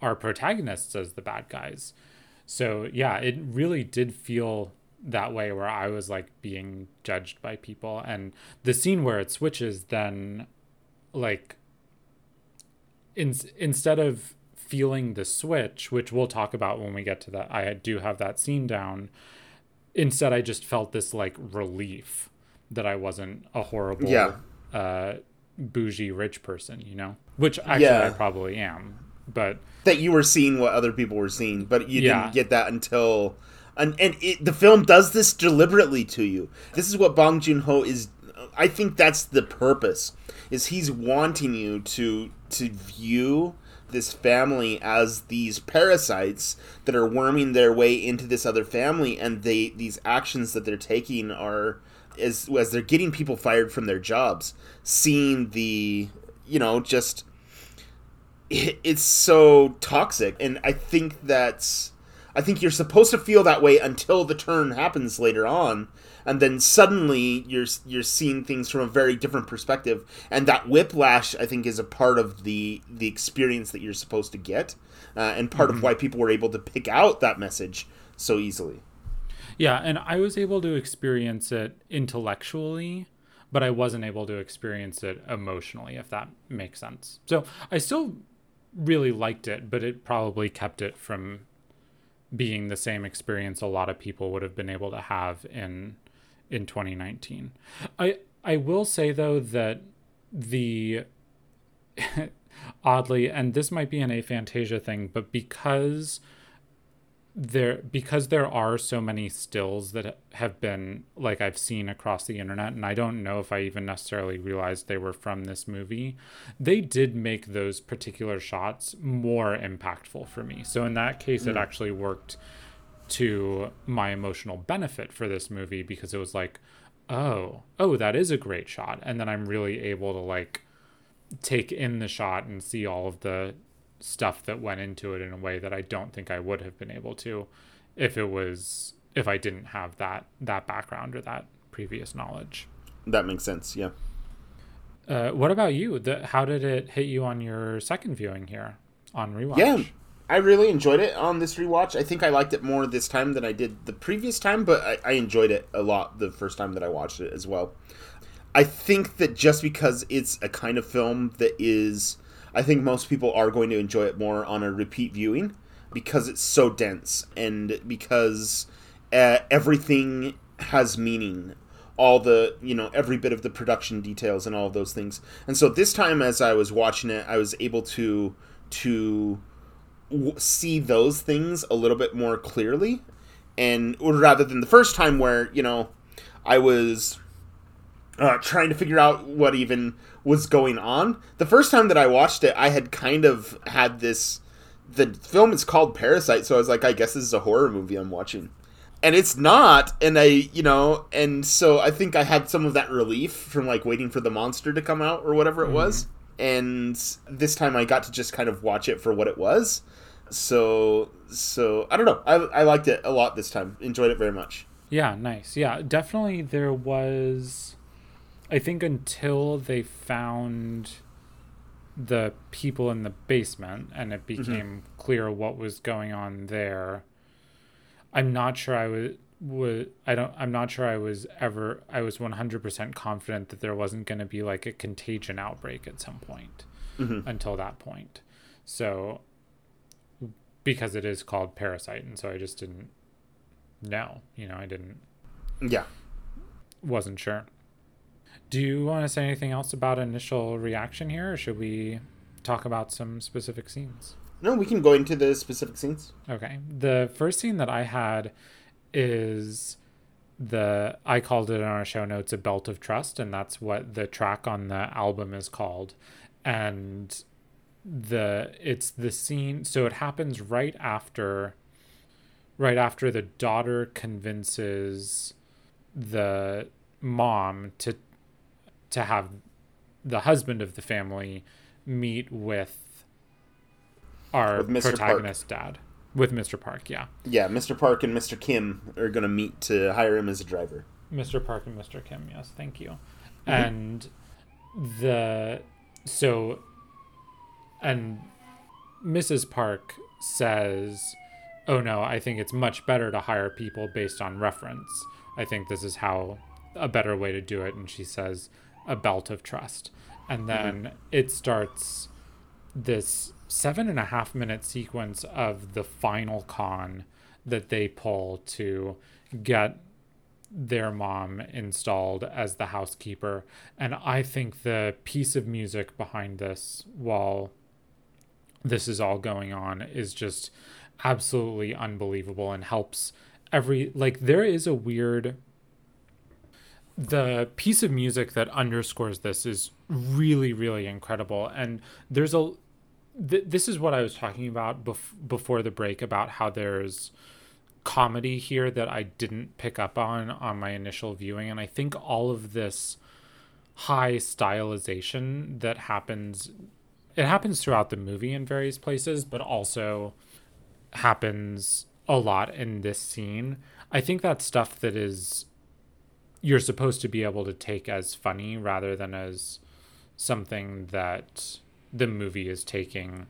our protagonists as the bad guys. So yeah, it really did feel that way where I was like being judged by people and the scene where it switches then like in, instead of feeling the switch, which we'll talk about when we get to that, I do have that scene down. Instead, I just felt this like relief that I wasn't a horrible, Yeah. uh, bougie rich person, you know, which actually Yeah. I probably am. But that you were seeing what other people were seeing, but you Yeah. didn't get that until and and it, the film does this deliberately to you. This is what Bong Joon Ho is. I think that's the purpose. Is he's wanting you to to view this family as these parasites that are worming their way into this other family, and they these actions that they're taking are as as they're getting people fired from their jobs, seeing the you know just it's so toxic and i think that's i think you're supposed to feel that way until the turn happens later on and then suddenly you're you're seeing things from a very different perspective and that whiplash i think is a part of the the experience that you're supposed to get uh, and part of why people were able to pick out that message so easily Yeah, and I was able to experience it intellectually, but I wasn't able to experience it emotionally, if that makes sense. So I still really liked it, but it probably kept it from being the same experience a lot of people would have been able to have in in 2019. I I will say though that the [laughs] oddly, and this might be an aphantasia thing, but because there because there are so many stills that have been like I've seen across the internet and I don't know if I even necessarily realized they were from this movie they did make those particular shots more impactful for me so in that case mm. it actually worked to my emotional benefit for this movie because it was like oh oh that is a great shot and then I'm really able to like take in the shot and see all of the stuff that went into it in a way that I don't think I would have been able to if it was if I didn't have that that background or that previous knowledge. That makes sense. Yeah. Uh, what about you? The, how did it hit you on your second viewing here on rewatch? Yeah, I really enjoyed it on this rewatch. I think I liked it more this time than I did the previous time, but I, I enjoyed it a lot the first time that I watched it as well. I think that just because it's a kind of film that is I think most people are going to enjoy it more on a repeat viewing because it's so dense and because uh, everything has meaning. All the you know every bit of the production details and all of those things. And so this time as i was watching it i was able to to w- see those things a little bit more clearly. And rather than the first time where you know i was uh, trying to figure out what even was going on. The first time that I watched it, I had kind of had this. The film is called Parasite, so I was like, I guess this is a horror movie I'm watching. And it's not, and I, you know, and so I think I had some of that relief from like waiting for the monster to come out or whatever it mm-hmm. was. And this time I got to just kind of watch it for what it was. So, so I don't know. I, I liked it a lot this time. Enjoyed it very much. Yeah, nice. Yeah, definitely there was I think until they found the people in the basement and it mm-hmm. became mm-hmm. clear what was going on there, I'm not sure I was would I don't I'm not sure I was ever I was 100% confident that there wasn't going to be like a contagion outbreak at some point mm-hmm. until that point. So because it is called parasite and so I just didn't know, you know, I didn't Yeah. Wasn't sure. Do you want to say anything else about initial reaction here, or should we talk about some specific scenes? No, we can go into the specific scenes. Okay. The first scene that I had is the I called it in our show notes a belt of trust, and that's what the track on the album is called. And the it's the scene so it happens right after right after the daughter convinces the mom to to have the husband of the family meet with our with protagonist Park. dad with Mr. Park, yeah. Yeah, Mr. Park and Mr. Kim are going to meet to hire him as a driver. Mr. Park and Mr. Kim, yes, thank you. Mm-hmm. And the so and Mrs. Park says, "Oh no, I think it's much better to hire people based on reference. I think this is how a better way to do it." And she says, a belt of trust. And mm-hmm. then mm-hmm. it starts this seven and a half minute sequence of the final con that they pull to get their mom installed as the housekeeper. And I think the piece of music behind this while this is all going on is just absolutely unbelievable and helps every like there is a weird the piece of music that underscores this is really really incredible. And there's a th- this is what i was talking about bef- before the break about how there's comedy here that i didn't pick up on on my initial viewing. And i think all of this high stylization that happens it happens throughout the movie in various places but also happens a lot in this scene. I think that stuff that is you're supposed to be able to take as funny rather than as something that the movie is taking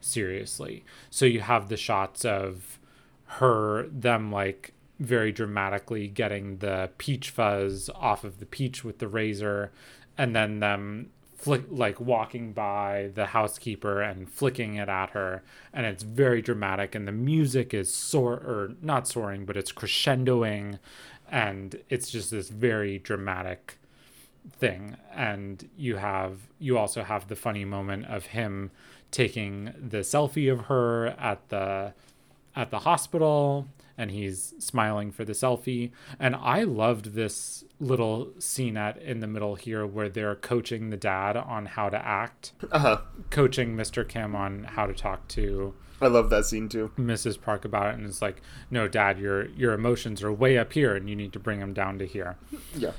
seriously. So you have the shots of her, them like very dramatically getting the peach fuzz off of the peach with the razor, and then them flick like walking by the housekeeper and flicking it at her, and it's very dramatic. And the music is soar or not soaring, but it's crescendoing, and it's just this very dramatic thing and you have you also have the funny moment of him taking the selfie of her at the at the hospital and he's smiling for the selfie. And I loved this little scene at in the middle here where they're coaching the dad on how to act, Uh-huh. coaching Mr. Kim on how to talk to I love that scene too. Mrs. Park about it, and it's like, no, Dad, your your emotions are way up here, and you need to bring them down to here. Yeah.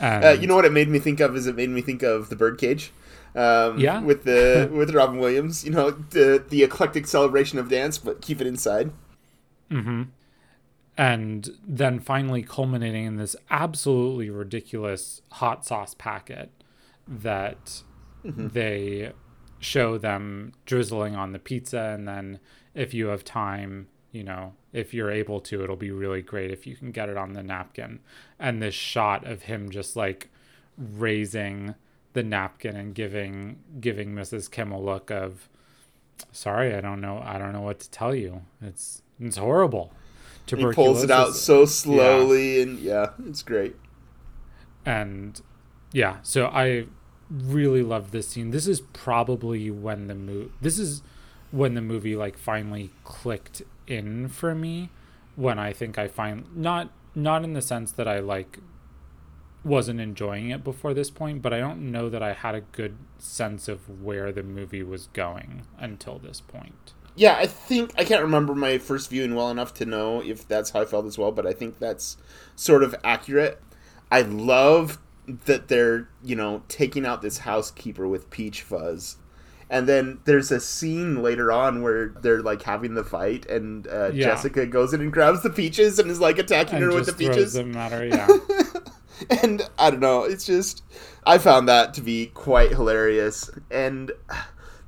And Uh, you know what it made me think of? Is it made me think of the Birdcage? Um, Yeah. [laughs] With the [laughs] with Robin Williams, you know, the the eclectic celebration of dance, but keep it inside. Mhm. And then finally culminating in this absolutely ridiculous hot sauce packet that they show them drizzling on the pizza and then if you have time you know if you're able to it'll be really great if you can get it on the napkin. And this shot of him just like raising the napkin and giving giving mrs kim a look of sorry i don't know i don't know what to tell you. It's it's horrible. He pulls it out so slowly, and yeah, it's great. and yeah so i really love this scene this is probably when the movie this is when the movie like finally clicked in for me when i think i find not not in the sense that i like wasn't enjoying it before this point but i don't know that i had a good sense of where the movie was going until this point Yeah, I think I can't remember my first viewing well enough to know if that's how I felt as well, but I think that's sort of accurate. I love that they're, you know, taking out this housekeeper with peach fuzz. And then there's a scene later on where they're like having the fight, and uh, Yeah. Jessica goes in and grabs the peaches and is like attacking and her with the peaches. Doesn't matter, yeah [laughs] and I don't know, it's just I found that to be quite hilarious, and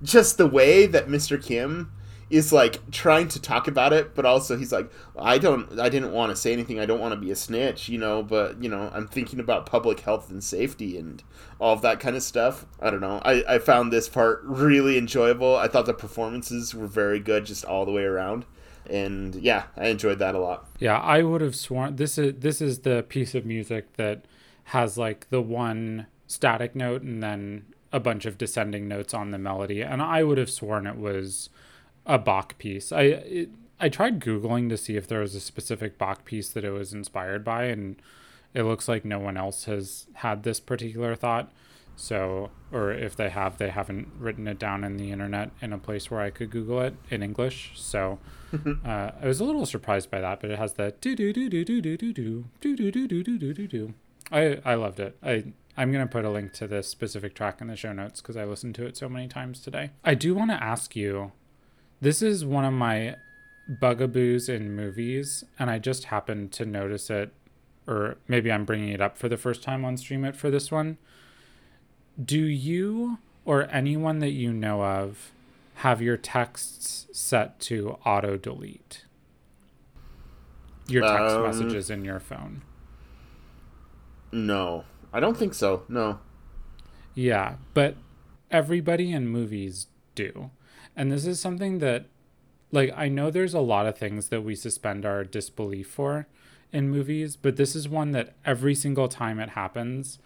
just the way that Mr. Kim is like trying to talk about it, but also he's like, I don't, I didn't want to say anything. I don't want to be a snitch, you know, but you know, I'm thinking about public health and safety and all of that kind of stuff. I don't know. I, I found this part really enjoyable. I thought the performances were very good, just all the way around. And yeah, I enjoyed that a lot. Yeah, I would have sworn this is this is the piece of music that has like the one static note and then a bunch of descending notes on the melody, and I would have sworn it was a Bach piece. I it, I tried googling to see if there was a specific Bach piece that it was inspired by, and it looks like no one else has had this particular thought. So, or if they have, they haven't written it down in the internet in a place where I could Google it in English. So, uh, I was a little surprised by that, but it has the do do do do do do do do do do do do do do do do. I I loved it. I I'm gonna put a link to this specific track in the show notes because I listened to it so many times today. I do want to ask you. This is one of my bugaboos in movies, and I just happened to notice it, or maybe I'm bringing it up for the first time on Stream It for this one. Do you or anyone that you know of have your texts set to auto delete? Your text Um, messages in your phone. No, I don't think so. No. Yeah, but everybody in movies do. And this is something that, like, I know there's a lot of things that we suspend our disbelief for in movies, but this is one that every single time it happens,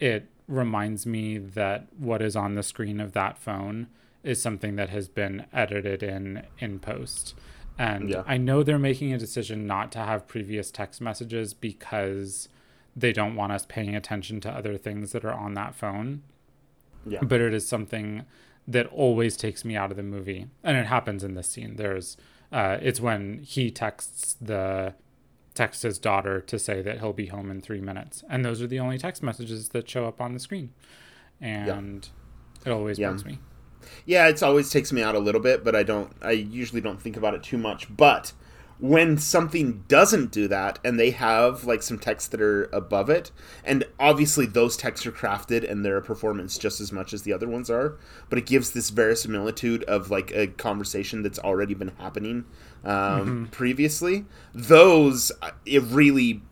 it reminds me that what is on the screen of that phone is something that has been edited in in post. And Yeah. I know they're making a decision not to have previous text messages because they don't want us paying attention to other things that are on that phone Yeah. but it is something that always takes me out of the movie and it happens in this scene there's uh, it's when he texts the texts his daughter to say that he'll be home in three minutes and those are the only text messages that show up on the screen and it always Yeah. bugs me Yeah, it's always takes me out a little bit, but I don't. I usually don't think about it too much. But when something doesn't do that, and they have like some texts that are above it, and obviously those texts are crafted and they're a performance just as much as the other ones are, but it gives this verisimilitude of like a conversation that's already been happening um, previously. Those uh, it really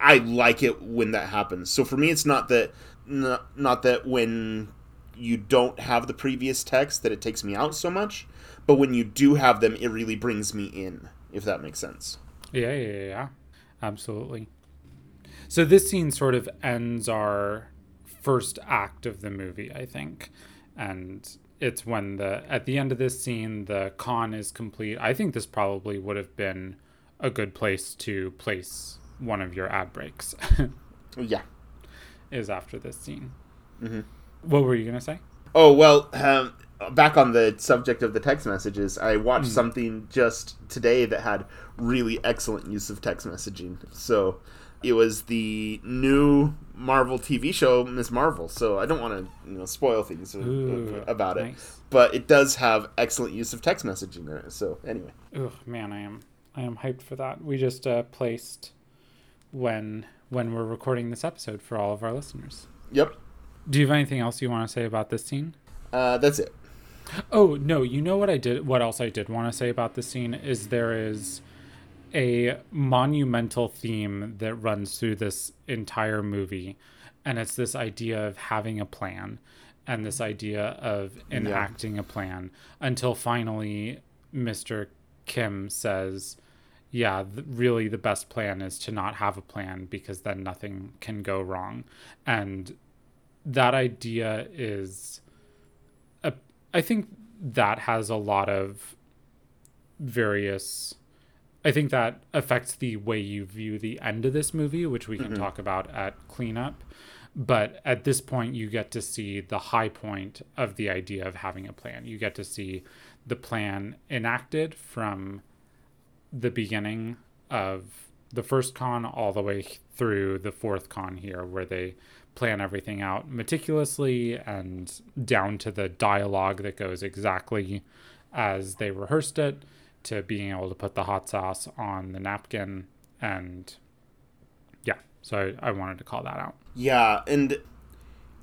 I like it when that happens. So for me, it's not that not, not that when you don't have the previous text that it takes me out so much, but when you do have them, it really brings me in. If that makes sense. yeah yeah yeah, yeah. absolutely so this scene sort of ends our first act of the movie i think and it's when the at the end of this scene the con is complete. I think this probably would have been a good place to place one of your ad breaks. [laughs] yeah, is after this scene. Mm-hmm. What were you gonna say? Oh well, um, back on the subject of the text messages, I watched Mm. something just today that had really excellent use of text messaging. So it was the new Marvel TV show, Ms. Marvel. So I don't want to you know spoil things Ooh, about it, nice. but it does have excellent use of text messaging in it. So anyway, Ugh, man, I am I am hyped for that. We just uh, placed when when we're recording this episode for all of our listeners. yep, Do you have anything else you want to say about this scene? uh, that's it. Oh no, you know what I did what else I did want to say about this scene is there is a monumental theme that runs through this entire movie and it's this idea of having a plan and this idea of enacting a plan until finally Mr. Kim says yeah, th- really the best plan is to not have a plan because then nothing can go wrong. And that idea is I think that has a lot of various I think that affects the way you view the end of this movie, which we can mm-hmm. talk about at cleanup. But at this point, you get to see the high point of the idea of having a plan. You get to see the plan enacted from the beginning of the first con all the way through the fourth con here, where they plan everything out meticulously and down to the dialogue that goes exactly as they rehearsed it, to being able to put the hot sauce on the napkin. And yeah, so I, I wanted to call that out. Yeah, and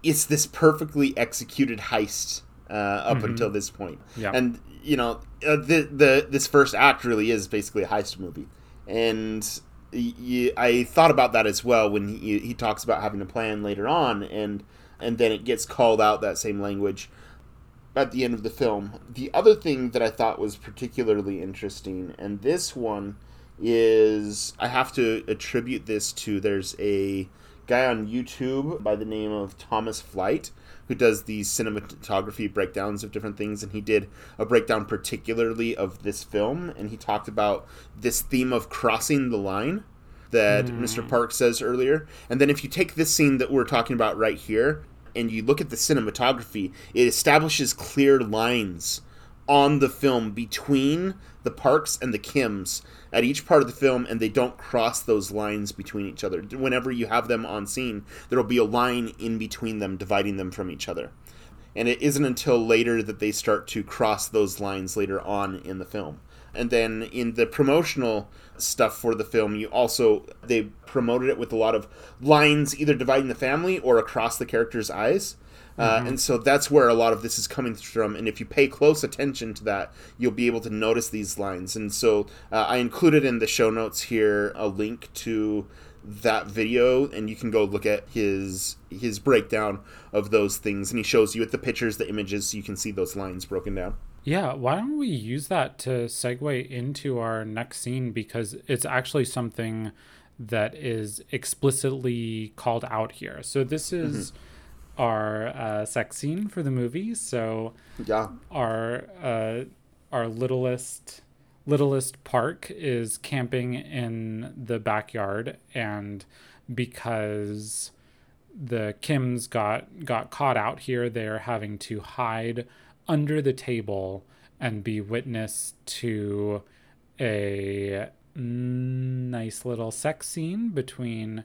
it's this perfectly executed heist uh, up until this point. Yeah. and you know uh, the the this first act really is basically a heist movie, and y- y- I thought about that as well when he he talks about having a plan later on, and and then it gets called out that same language at the end of the film. The other thing that I thought was particularly interesting, and this one is I have to attribute this to there's a guy on YouTube by the name of Thomas Flight who does these cinematography breakdowns of different things and he did a breakdown particularly of this film and he talked about this theme of crossing the line that hmm. Mr. Park says earlier. And then if you take this scene that we're talking about right here and you look at the cinematography, it establishes clear lines on the film between the Parks and the Kims at each part of the film, and they don't cross those lines between each other. Whenever you have them on scene, there will be a line in between them dividing them from each other. And it isn't until later that they start to cross those lines later on in the film. And then in the promotional stuff for the film, you also they promoted it with a lot of lines either dividing the family or across the character's eyes. Uh, and so that's where a lot of this is coming from. And if you pay close attention to that, you'll be able to notice these lines. And so uh, I included in the show notes here a link to that video, and you can go look at his his breakdown of those things. And he shows you with the pictures, the images, so you can see those lines broken down. Yeah, why don't we use that to segue into our next scene because it's actually something that is explicitly called out here. So this is our uh, sex scene for the movie. So Yeah. our uh, our littlest littlest park is camping in the backyard and because the Kims got got caught out here they're having to hide under the table and be witness to a nice little sex scene between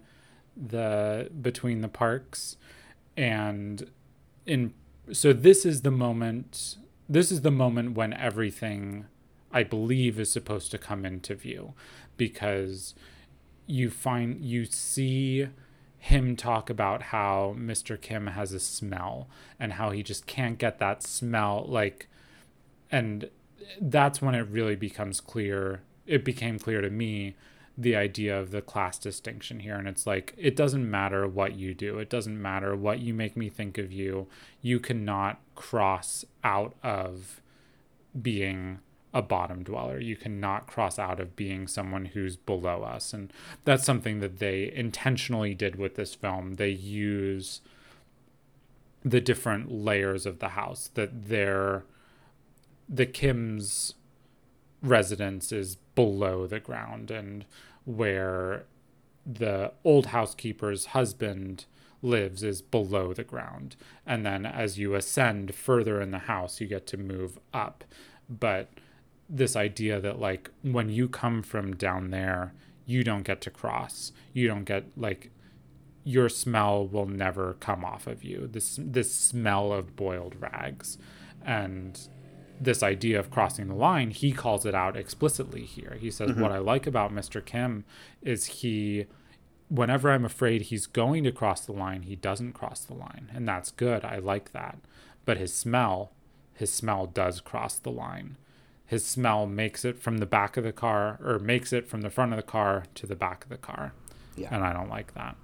the between the parks and in so this is the moment this is the moment when everything i believe is supposed to come into view because you find you see him talk about how Mr. Kim has a smell and how he just can't get that smell like and that's when it really becomes clear it became clear to me the idea of the class distinction here. And it's like it doesn't matter what you do. It doesn't matter what you make me think of you. You cannot cross out of being a bottom dweller. You cannot cross out of being someone who's below us. And that's something that they intentionally did with this film. They use the different layers of the house that they're the Kim's residence is below the ground and where the old housekeeper's husband lives is below the ground. And then as you ascend further in the house, you get to move up. But this idea that, like, when you come from down there, you don't get to cross. You don't get, like, your smell will never come off of you. This, this smell of boiled rags. And this idea of crossing the line, he calls it out explicitly here. He says, mm-hmm. What I like about Mr. Kim is he, whenever I'm afraid he's going to cross the line, he doesn't cross the line. And that's good. I like that. But his smell, his smell does cross the line. His smell makes it from the back of the car or makes it from the front of the car to the back of the car. Yeah. And I don't like that.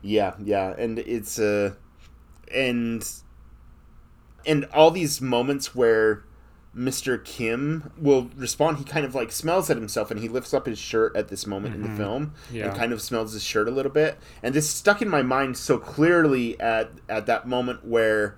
Yeah, yeah. And it's, uh, and and all these moments where Mr. Kim will respond, he kind of like smells at himself and he lifts up his shirt at this moment mm-hmm. in the mm-hmm. film yeah. and kind of smells his shirt a little bit. And this stuck in my mind so clearly at at that moment where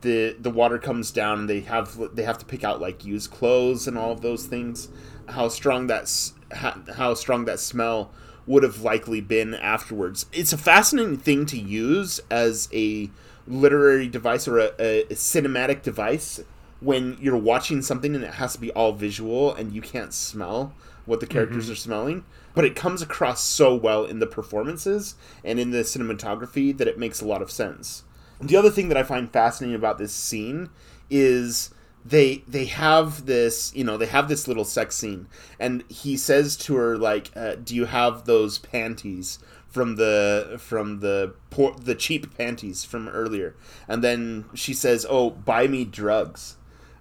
the the water comes down and they have they have to pick out like used clothes and all of those things. How strong that how, how strong that smell would have likely been afterwards. It's a fascinating thing to use as a literary device or a, a, cinematic device when you're watching something and it has to be all visual and you can't smell what the characters mm-hmm. are smelling. But it comes across so well in the performances and in the cinematography that it makes a lot of sense. The other thing that i find fascinating about this scene is they they have this you know they have this little sex scene and he says to her like uh, do you have those panties from the from the por- the cheap panties from earlier, and then she says, "Oh, buy me drugs,"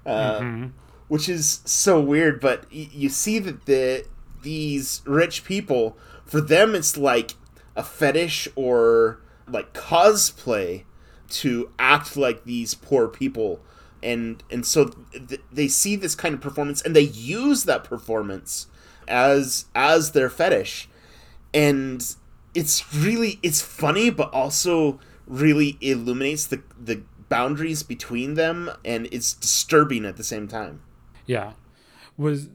uh, mm-hmm. which is so weird. But y- you see that the these rich people, for them, it's like a fetish or like cosplay to act like these poor people and and so th- they see this kind of performance and they use that performance as as their fetish and it's really it's funny, but also really illuminates the the boundaries between them, and it's disturbing at the same time. Yeah, was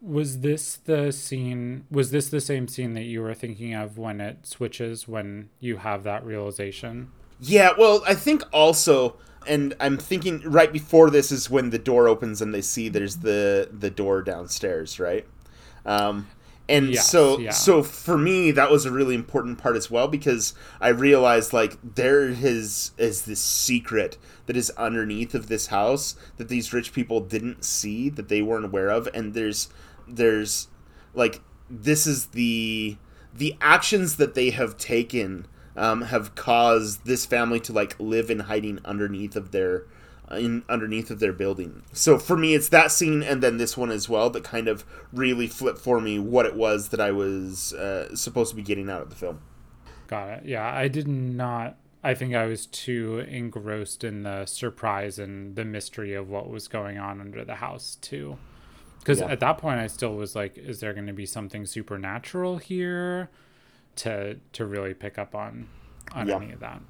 was this the scene? Was this the same scene that you were thinking of when it switches when you have that realization? Yeah, well, I think also and I'm thinking right before this is when the door opens and they see there's the the door downstairs, right? Um, and yes, so yeah. so for me that was a really important part as well because i realized like there is is this secret that is underneath of this house that these rich people didn't see that they weren't aware of and there's there's like this is the the actions that they have taken um, have caused this family to like live in hiding underneath of their in underneath of their building. So for me, it's that scene and then this one as well that kind of really flipped for me what it was that I was uh, supposed to be getting out of the film. Got it. Yeah, I did not. I think I was too engrossed in the surprise and the mystery of what was going on under the house too. Because yeah. at that point, I still was like, "Is there going to be something supernatural here?" To to really pick up on on yeah. any of that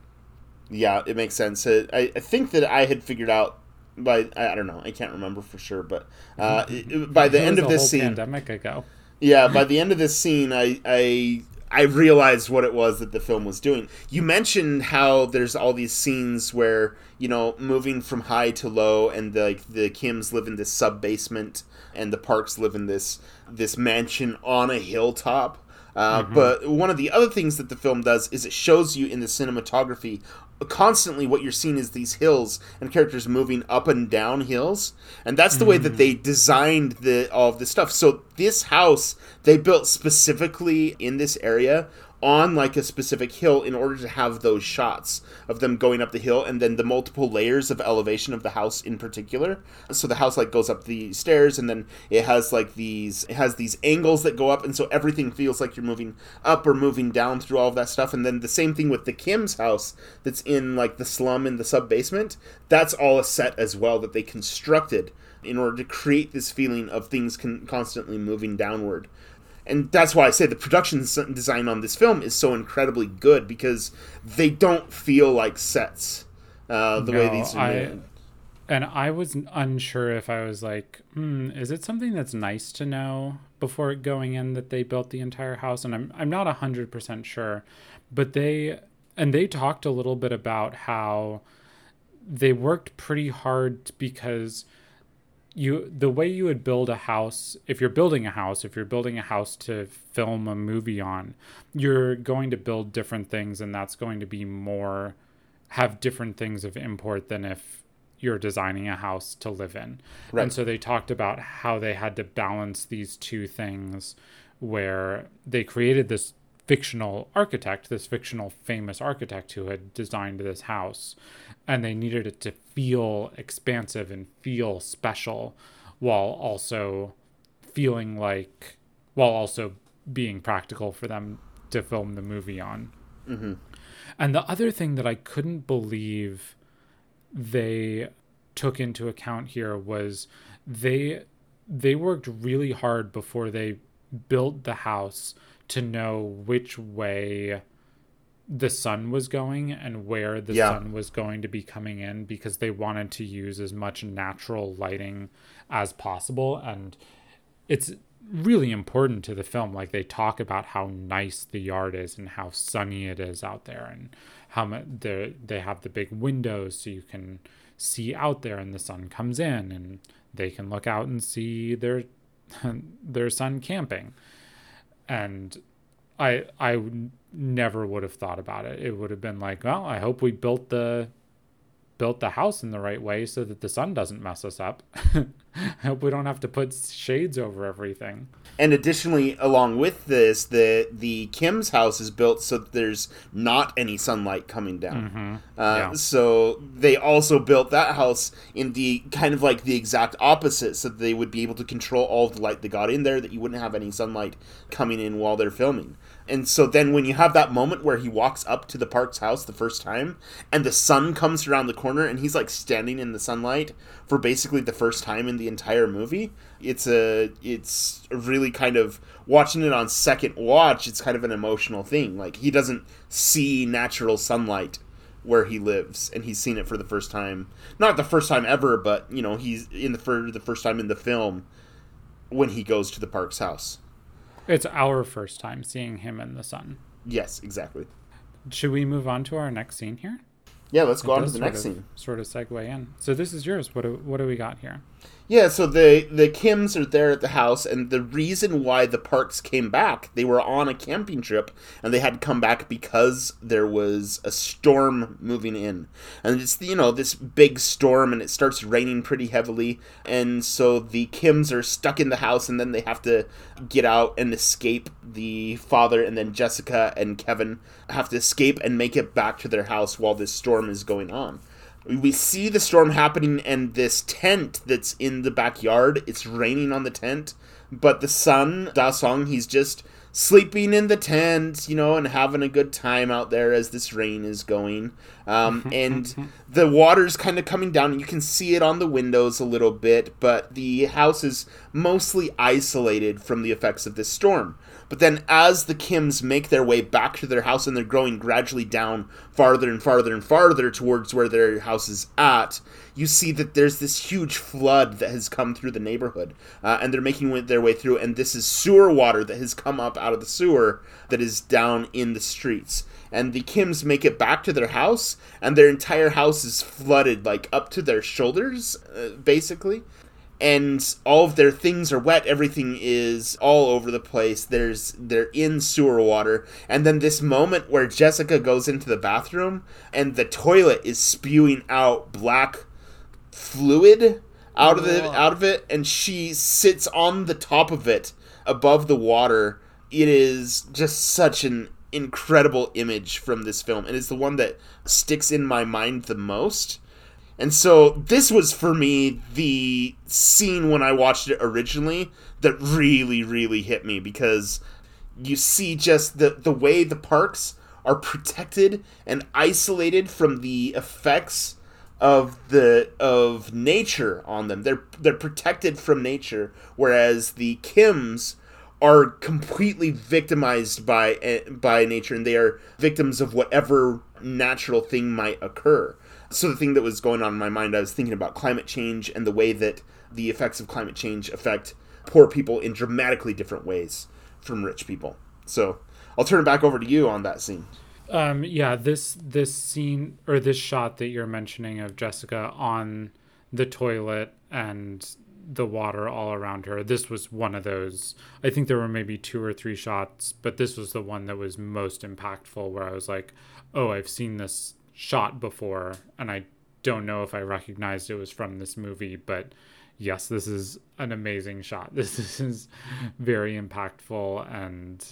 yeah, it makes sense. I, I think that I had figured out by I don't know, I can't remember for sure, but uh, [laughs] by the end of this scene, pandemic ago. Yeah, by the end of this scene, I I I realized what it was that the film was doing. You mentioned how there's all these scenes where you know moving from high to low, and the, like the Kims live in this sub basement, and the Parks live in this this mansion on a hilltop. Uh, mm-hmm. But one of the other things that the film does is it shows you in the cinematography constantly what you're seeing is these hills and characters moving up and down hills and that's the mm. way that they mm. designed the all of this stuff so this house they built specifically in this area on like a specific hill in order to have those shots of them going up the hill and then the multiple layers of elevation of the house in particular. So the house like goes up the stairs and then it has like these it has these angles that go up and so everything feels like you're moving up or moving down through all of that stuff. And then the same thing with the kim's house that's in like the slum in the sub basement. That's all a set as well that they constructed in order to create this feeling of things con- constantly moving downward and that's why I say the production design on this film is so incredibly good because they don't feel like sets. uh, the way these are made. and I was unsure if I was like, hmm, is it something that's nice to know before going in that they built the entire house? And I'm I'm not hundred percent sure, but they and they talked a little bit about how they worked pretty hard because you the way you would build a house if you're building a house if you're building a house to film a movie on you're going to build different things and that's going to be more have different things of import than if you're designing a house to live in Right. and so they talked about how they had to balance these two things where they created this fictional architect this fictional famous architect who had designed this house and they needed it to feel expansive and feel special while also feeling like while also being practical for them to film the movie on. Mm-hmm. And the other thing that i couldn't believe they took into account here was they they worked really hard before they built the house to know which way the sun was going and where the Yeah. sun was going to be coming in because they wanted to use as much natural lighting as possible. And it's really important to the film. Like they talk about how nice the yard is and how sunny it is out there and how much they they have the big windows so you can see out there and the sun comes in and they can look out and see their [laughs] their son camping and I I never would have thought about it. It would have been like, well, I hope we built the built the house in the right way so that the sun doesn't mess us up. [laughs] I hope we don't have to put shades over everything. And additionally, along with this, the the Kim's house is built so that there's not any sunlight coming down. Uh, Yeah. So they also built that house in the kind of like the exact opposite, so that they would be able to control all the light that got in there, that you wouldn't have any sunlight coming in while they're filming. And so then when you have that moment where he walks up to the Park's house the first time, and the sun comes around the corner, and he's like standing in the sunlight for basically the first time in the entire movie, it's a it's really kind of watching it on second watch. It's kind of an emotional thing. Like he doesn't see natural sunlight where he lives, and he's seen it for the first time. Not the first time ever, but you know he's in the for the first time in the film when he goes to the Park's house. It's our first time seeing him in the sun. Yes, exactly. Should we move on to our next scene here? Yeah, let's go It on to the next of- scene. Sort of segue in. So this is yours. What do, what do we got here? Yeah, so the the Kims are there at the house, and the reason why the Parks came back, they were on a camping trip, and they had to come back because there was a storm moving in, and it's you know this big storm, and it starts raining pretty heavily, and so the Kims are stuck in the house, and then they have to get out and escape. The father and then Jessica and Kevin have to escape and make it back to their house while this storm is going on we see the storm happening and this tent that's in the backyard it's raining on the tent but the son Da-song he's just sleeping in the tent you know and having a good time out there as this rain is going. Um, [laughs] and the water's kind of coming down and you can see it on the windows a little bit but the house is mostly isolated from the effects of this storm but then, as the Kims make their way back to their house and they're growing gradually down farther and farther and farther towards where their house is at, you see that there's this huge flood that has come through the neighborhood. Uh, and they're making their way through, and this is sewer water that has come up out of the sewer that is down in the streets. And the Kims make it back to their house, and their entire house is flooded, like up to their shoulders, uh, basically and all of their things are wet everything is all over the place. There's they're in sewer water. And then this moment where jessica goes into the bathroom and the toilet is spewing out black fluid out of the out of it and she sits on the top of it above the water. It is just such an incredible image from this film and it's the one that sticks in my mind the most and so this was for me the scene when I watched it originally that really, really hit me because you see just the the way the parks are protected and isolated from the effects of the of nature on them. They're they're protected from nature, whereas the Kims are completely victimized by eh, by nature and they are victims of whatever natural thing might occur. So the thing that was going on in my mind, I was thinking about climate change and the way that the effects of climate change affect poor people in dramatically different ways from rich people. So I'll turn it back over to you on that scene. Um, yeah, this this scene or this shot that you're mentioning of Jessica on the toilet and the water all around her. This was one of those. I think there were maybe two or three shots, but this was the one that was most impactful where I was like, "Oh, I've seen this shot before and I don't know if I recognized it was from this movie, but yes, this is an amazing shot. [laughs] This is very impactful and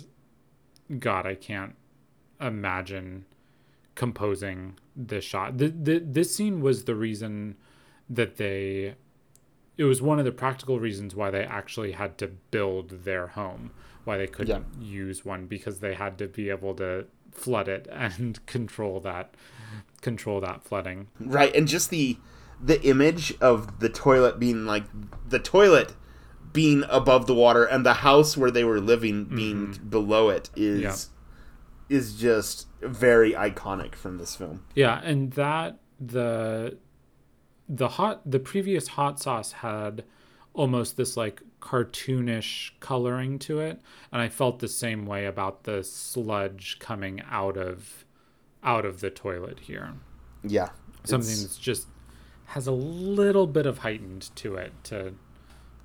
god, I can't imagine composing this shot. The, the, this scene was the reason that they it was one of the practical reasons why they actually had to build their home, why they couldn't yeah. use one because they had to be able to flood it [laughs] and control that control that flooding. Right, and just the the image of the toilet being like the toilet being above the water and the house where they were living being mm-hmm. below it is yeah. is just very iconic from this film. Yeah, and that the the hot the previous hot sauce had almost this like cartoonish coloring to it and i felt the same way about the sludge coming out of out of the toilet here yeah something that's just has a little bit of heightened to it to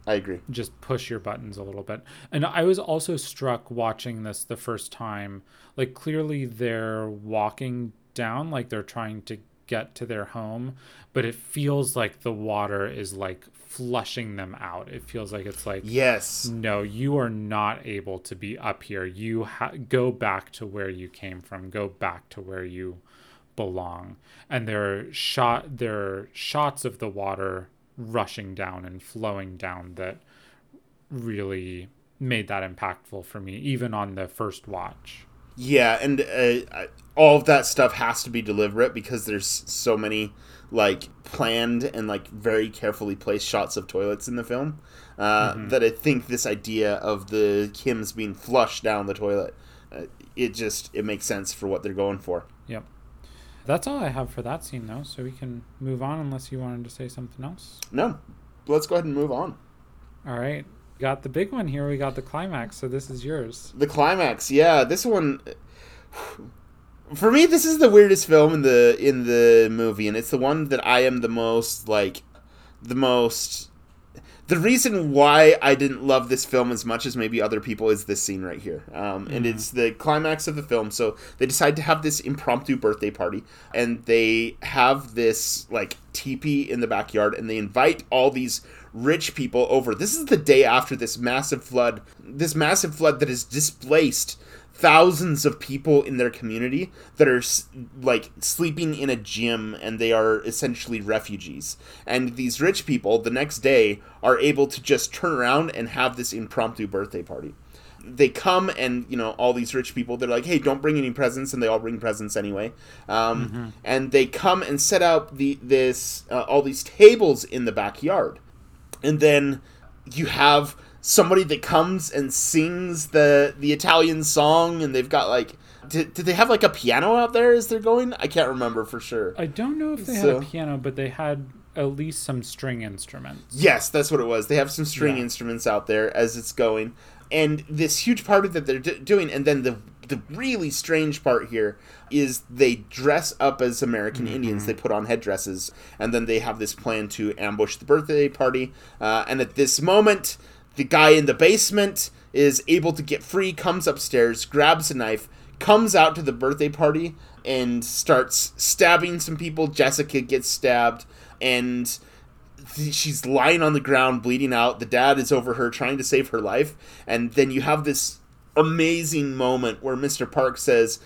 I agree. Just push your buttons a little bit. And I was also struck watching this the first time. Like clearly they're walking down like they're trying to get to their home, but it feels like the water is like flushing them out. It feels like it's like yes, no, you are not able to be up here. You ha- go back to where you came from. Go back to where you belong. And there are shot there are shots of the water rushing down and flowing down that really made that impactful for me, even on the first watch. Yeah, and uh, all of that stuff has to be deliberate because there's so many like planned and like very carefully placed shots of toilets in the film uh, mm-hmm. that I think this idea of the Kims being flushed down the toilet, uh, it just it makes sense for what they're going for. Yep. That's all I have for that scene, though. So we can move on unless you wanted to say something else. No, let's go ahead and move on. All right, got the big one here. We got the climax. So this is yours. The climax, yeah. This one, for me, this is the weirdest film in the in the movie, and it's the one that I am the most like, the most the reason why I didn't love this film as much as maybe other people is this scene right here. Um, mm-hmm. And it's the climax of the film. So they decide to have this impromptu birthday party, and they have this like teepee in the backyard, and they invite all these rich people over. This is the day after this massive flood, this massive flood that has displaced thousands of people in their community that are like sleeping in a gym and they are essentially refugees. And these rich people the next day are able to just turn around and have this impromptu birthday party. They come and you know all these rich people. They're like, "Hey, don't bring any presents," and they all bring presents anyway. Um, mm-hmm. And they come and set up the this uh, all these tables in the backyard, and then you have somebody that comes and sings the the Italian song, and they've got like. Did, did they have like a piano out there as they're going? I can't remember for sure. I don't know if they so, had a piano, but they had at least some string instruments. Yes, that's what it was. They have some string yeah. instruments out there as it's going, and this huge party that they're d- doing, and then the the really strange part here is they dress up as American mm-hmm. Indians. They put on headdresses, and then they have this plan to ambush the birthday party. Uh, and at this moment, the guy in the basement is able to get free, comes upstairs, grabs a knife, comes out to the birthday party, and starts stabbing some people. Jessica gets stabbed, and she's lying on the ground, bleeding out. The dad is over her, trying to save her life. And then you have this amazing moment where Mr. Park says,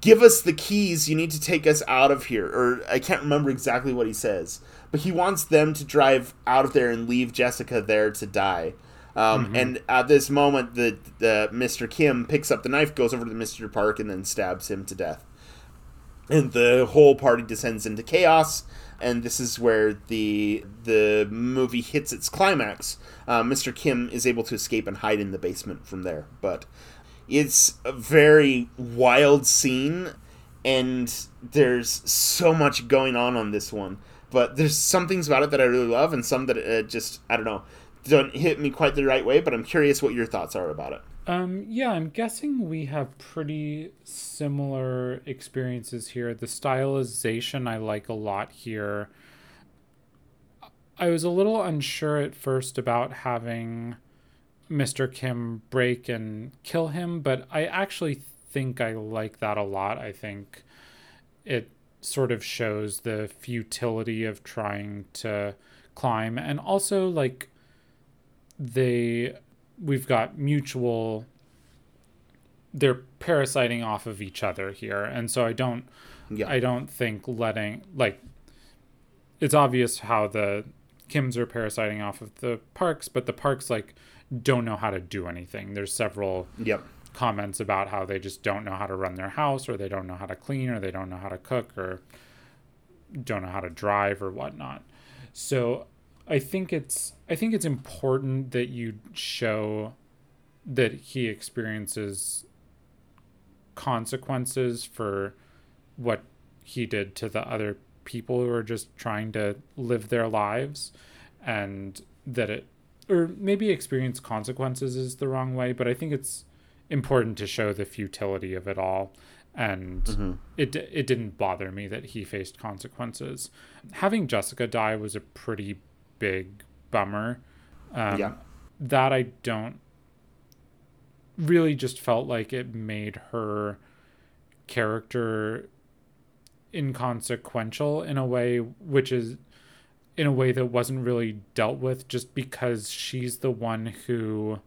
Give us the keys. You need to take us out of here. Or I can't remember exactly what he says. But he wants them to drive out of there and leave Jessica there to die. Um, mm-hmm. And at this moment, the, the Mr. Kim picks up the knife, goes over to Mr. Park, and then stabs him to death. And the whole party descends into chaos. and this is where the the movie hits its climax. Uh, Mr. Kim is able to escape and hide in the basement from there, but it's a very wild scene, and there's so much going on on this one. But there's some things about it that I really love, and some that uh, just I don't know don't hit me quite the right way. But I'm curious what your thoughts are about it. Um, yeah, I'm guessing we have pretty similar experiences here. The stylization I like a lot here. I was a little unsure at first about having Mr. Kim break and kill him, but I actually think I like that a lot. I think it sort of shows the futility of trying to climb and also like they we've got mutual they're parasiting off of each other here and so i don't yeah. i don't think letting like it's obvious how the kims are parasiting off of the parks but the parks like don't know how to do anything there's several yep. comments about how they just don't know how to run their house or they don't know how to clean or they don't know how to cook or don't know how to drive or whatnot so I think it's I think it's important that you show that he experiences consequences for what he did to the other people who are just trying to live their lives and that it or maybe experience consequences is the wrong way but i think it's important to show the futility of it all and mm-hmm. it it didn't bother me that he faced consequences having jessica die was a pretty big bummer. Um, yeah. That I don't really just felt like it made her character inconsequential in a way which is in a way that wasn't really dealt with just because she's the one who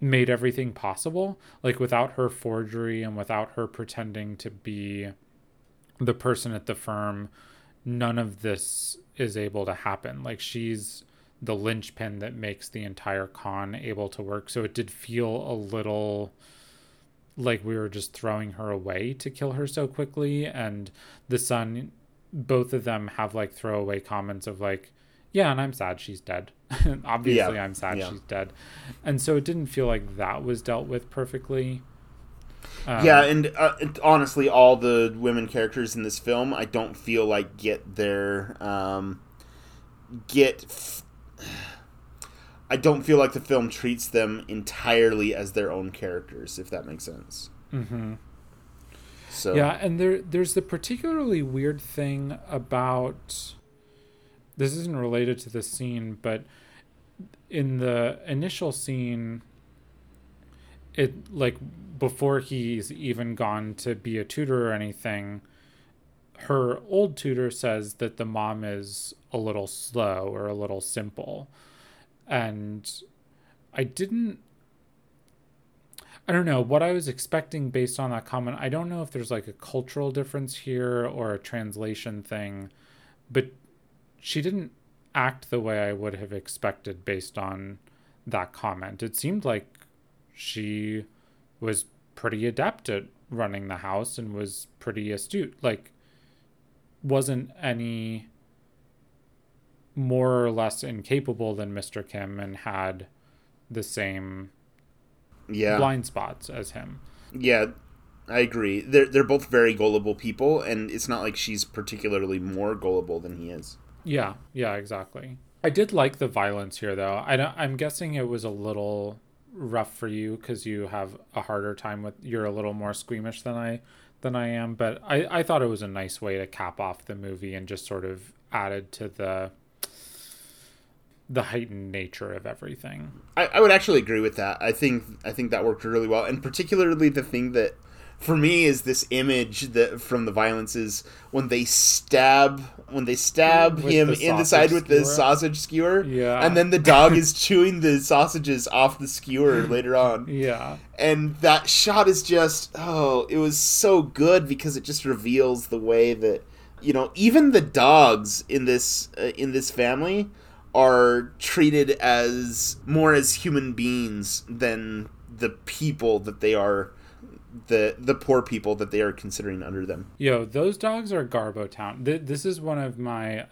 made everything possible like without her forgery and without her pretending to be the person at the firm none of this is able to happen. Like she's the linchpin that makes the entire con able to work. So it did feel a little like we were just throwing her away to kill her so quickly. And the son, both of them have like throwaway comments of like, yeah, and I'm sad she's dead. [laughs] Obviously, yeah. I'm sad yeah. she's dead. And so it didn't feel like that was dealt with perfectly. Um, yeah, and uh, honestly, all the women characters in this film, I don't feel like get their um, get. F- I don't feel like the film treats them entirely as their own characters, if that makes sense. Mm-hmm. So yeah, and there there's the particularly weird thing about. This isn't related to the scene, but in the initial scene, it like before he's even gone to be a tutor or anything, her old tutor says that the mom is a little slow or a little simple. And I didn't I don't know what I was expecting based on that comment. I don't know if there's like a cultural difference here or a translation thing, but she didn't act the way I would have expected based on that comment. It seemed like she was pretty adept at running the house and was pretty astute. Like, wasn't any more or less incapable than Mr. Kim and had the same yeah blind spots as him. Yeah, I agree. They're they're both very gullible people, and it's not like she's particularly more gullible than he is. Yeah, yeah, exactly. I did like the violence here, though. I don't, I'm guessing it was a little rough for you because you have a harder time with you're a little more squeamish than I than I am. But I, I thought it was a nice way to cap off the movie and just sort of added to the the heightened nature of everything. I, I would actually agree with that. I think I think that worked really well, and particularly the thing that for me is this image that from the violence is when they stab when they stab with him the in the side with the sausage skewer yeah. and then the dog is [laughs] chewing the sausages off the skewer later on. Yeah. And that shot is just oh it was so good because it just reveals the way that you know even the dogs in this uh, in this family are treated as more as human beings than the people that they are the the poor people that they are considering under them. Yo, those dogs are Garbo Town. Th- this is one of my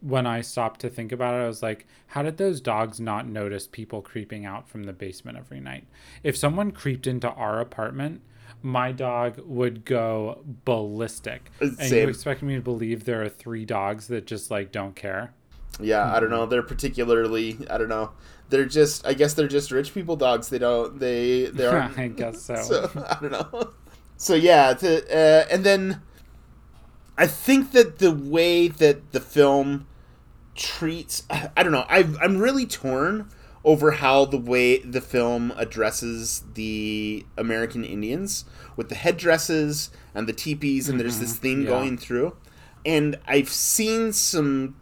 when I stopped to think about it, I was like, how did those dogs not notice people creeping out from the basement every night? If someone creeped into our apartment, my dog would go ballistic. Same. And you expect me to believe there are three dogs that just like don't care? Yeah, I don't know. They're particularly, I don't know. They're just, I guess they're just rich people dogs. They don't, they, they [laughs] are. I guess so. [laughs] so. I don't know. So yeah, the, uh, and then I think that the way that the film treats, I don't know. I, I'm really torn over how the way the film addresses the American Indians with the headdresses and the teepees, and mm-hmm. there's this mm-hmm. theme yeah. going through. And I've seen some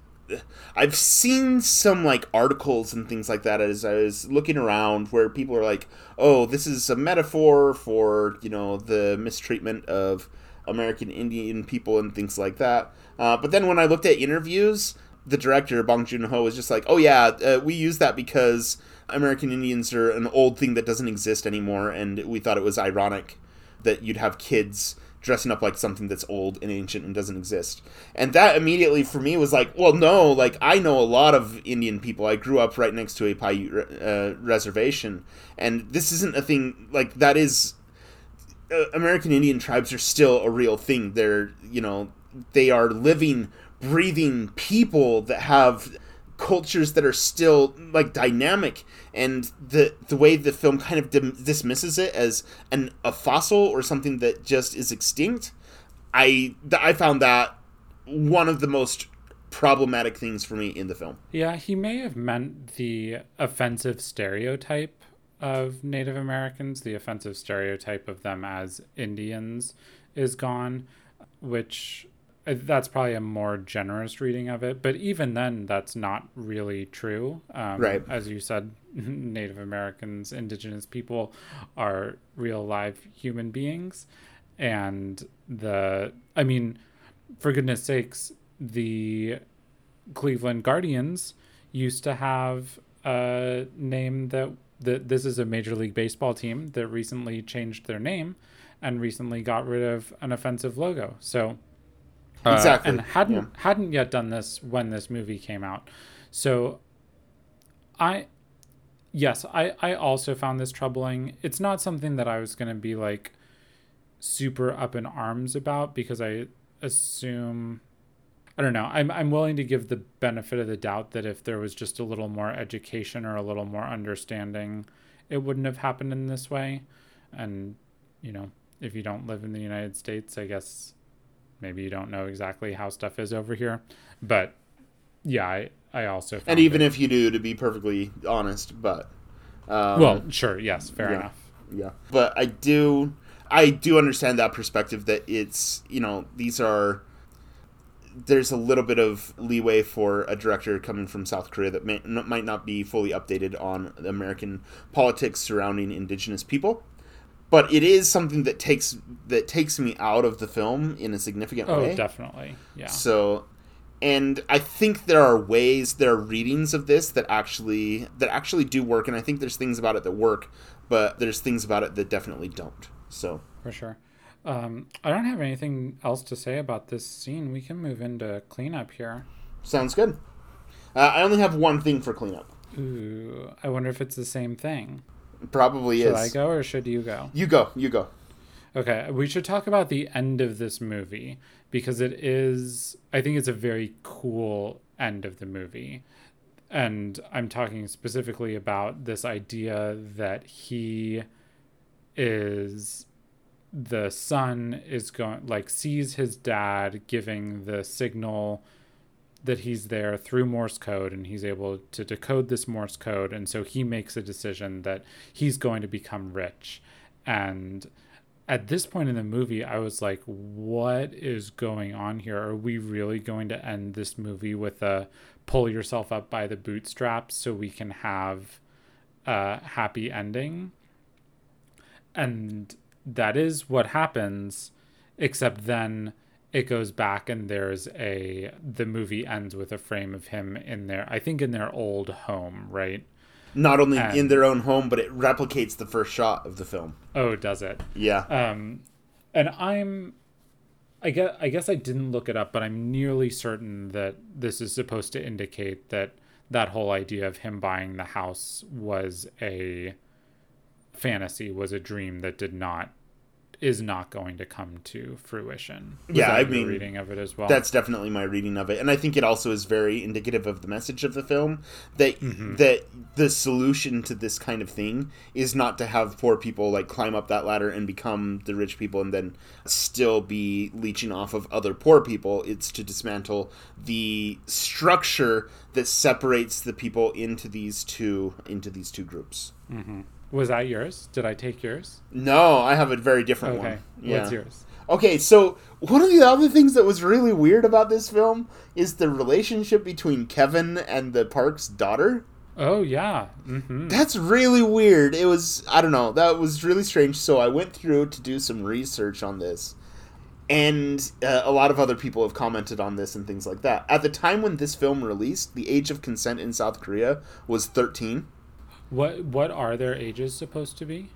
I've seen some like articles and things like that as I was looking around where people are like, "Oh, this is a metaphor for you know the mistreatment of American Indian people and things like that." Uh, but then when I looked at interviews, the director Bong Joon Ho was just like, "Oh yeah, uh, we use that because American Indians are an old thing that doesn't exist anymore, and we thought it was ironic that you'd have kids." Dressing up like something that's old and ancient and doesn't exist. And that immediately for me was like, well, no, like I know a lot of Indian people. I grew up right next to a Paiute uh, reservation, and this isn't a thing like that is. Uh, American Indian tribes are still a real thing. They're, you know, they are living breathing people that have cultures that are still like dynamic and the the way the film kind of dim- dismisses it as an a fossil or something that just is extinct i th- i found that one of the most problematic things for me in the film. Yeah he may have meant the offensive stereotype of native americans the offensive stereotype of them as indians is gone which that's probably a more generous reading of it but even then that's not really true. Um, right. as you said [laughs] native americans indigenous people are real live human beings and the i mean for goodness sakes the cleveland guardians used to have a name that that this is a major league baseball team that recently changed their name and recently got rid of an offensive logo so uh, exactly. and hadn't yeah. hadn't yet done this when this movie came out. So I yes, I I also found this troubling. It's not something that I was going to be like super up in arms about because I assume I don't know. I'm I'm willing to give the benefit of the doubt that if there was just a little more education or a little more understanding, it wouldn't have happened in this way. And you know, if you don't live in the United States, I guess maybe you don't know exactly how stuff is over here, but yeah, I I also and even it, if you do, to be perfectly honest, but um, well, sure, yes, fair yeah, enough. Yeah, but I do I do understand that perspective that it's you know these are there's a little bit of leeway for a director coming from South Korea that may, might not be fully updated on American politics surrounding indigenous people but it is something that takes that takes me out of the film in a significant oh, way. Oh, definitely. Yeah. So and I think there are ways there are readings of this that actually that actually do work and I think there's things about it that work, but there's things about it that definitely don't. So For sure. Um, I don't have anything else to say about this scene. We can move into cleanup here. Sounds good. Uh, I only have one thing for cleanup. Ooh, I wonder if it's the same thing. Probably should is. Should I go or should you go? You go. You go. Okay, we should talk about the end of this movie because it is I think it's a very cool end of the movie. And I'm talking specifically about this idea that he is the son is going like sees his dad giving the signal that he's there through Morse code and he's able to decode this Morse code. And so he makes a decision that he's going to become rich. And at this point in the movie, I was like, what is going on here? Are we really going to end this movie with a pull yourself up by the bootstraps so we can have a happy ending? And that is what happens, except then it goes back and there's a the movie ends with a frame of him in there i think in their old home right Not only in their own home, but it replicates the first shot of the film. Oh, does it? Yeah. Um, and I'm, I guess, I guess I didn't look it up, but I'm nearly certain that this is supposed to indicate that that whole idea of him buying the house was a fantasy, was a dream that did not, is not going to come to fruition. Was Yeah, I mean, reading of it as well. That's definitely my reading of it, and I think it also is very indicative of the message of the film that Mm-hmm. that the solution to this kind of thing is not to have poor people like climb up that ladder and become the rich people and then still be leeching off of other poor people. It's to dismantle the structure that separates the people into these two into these two groups. Was that yours? Did I take yours? No, I have a very different Okay. one. Yeah. What's yours? Okay, so one of the other things that was really weird about this film is the relationship between Kevin and the Park's daughter. Oh yeah. hmm That's really weird. It was I don't know, that was really strange. So I went through to do some research on this. And uh, a lot of other people have commented on this and things like that. At the time when this film released, the age of consent in South Korea was 13. What what are their ages supposed to be?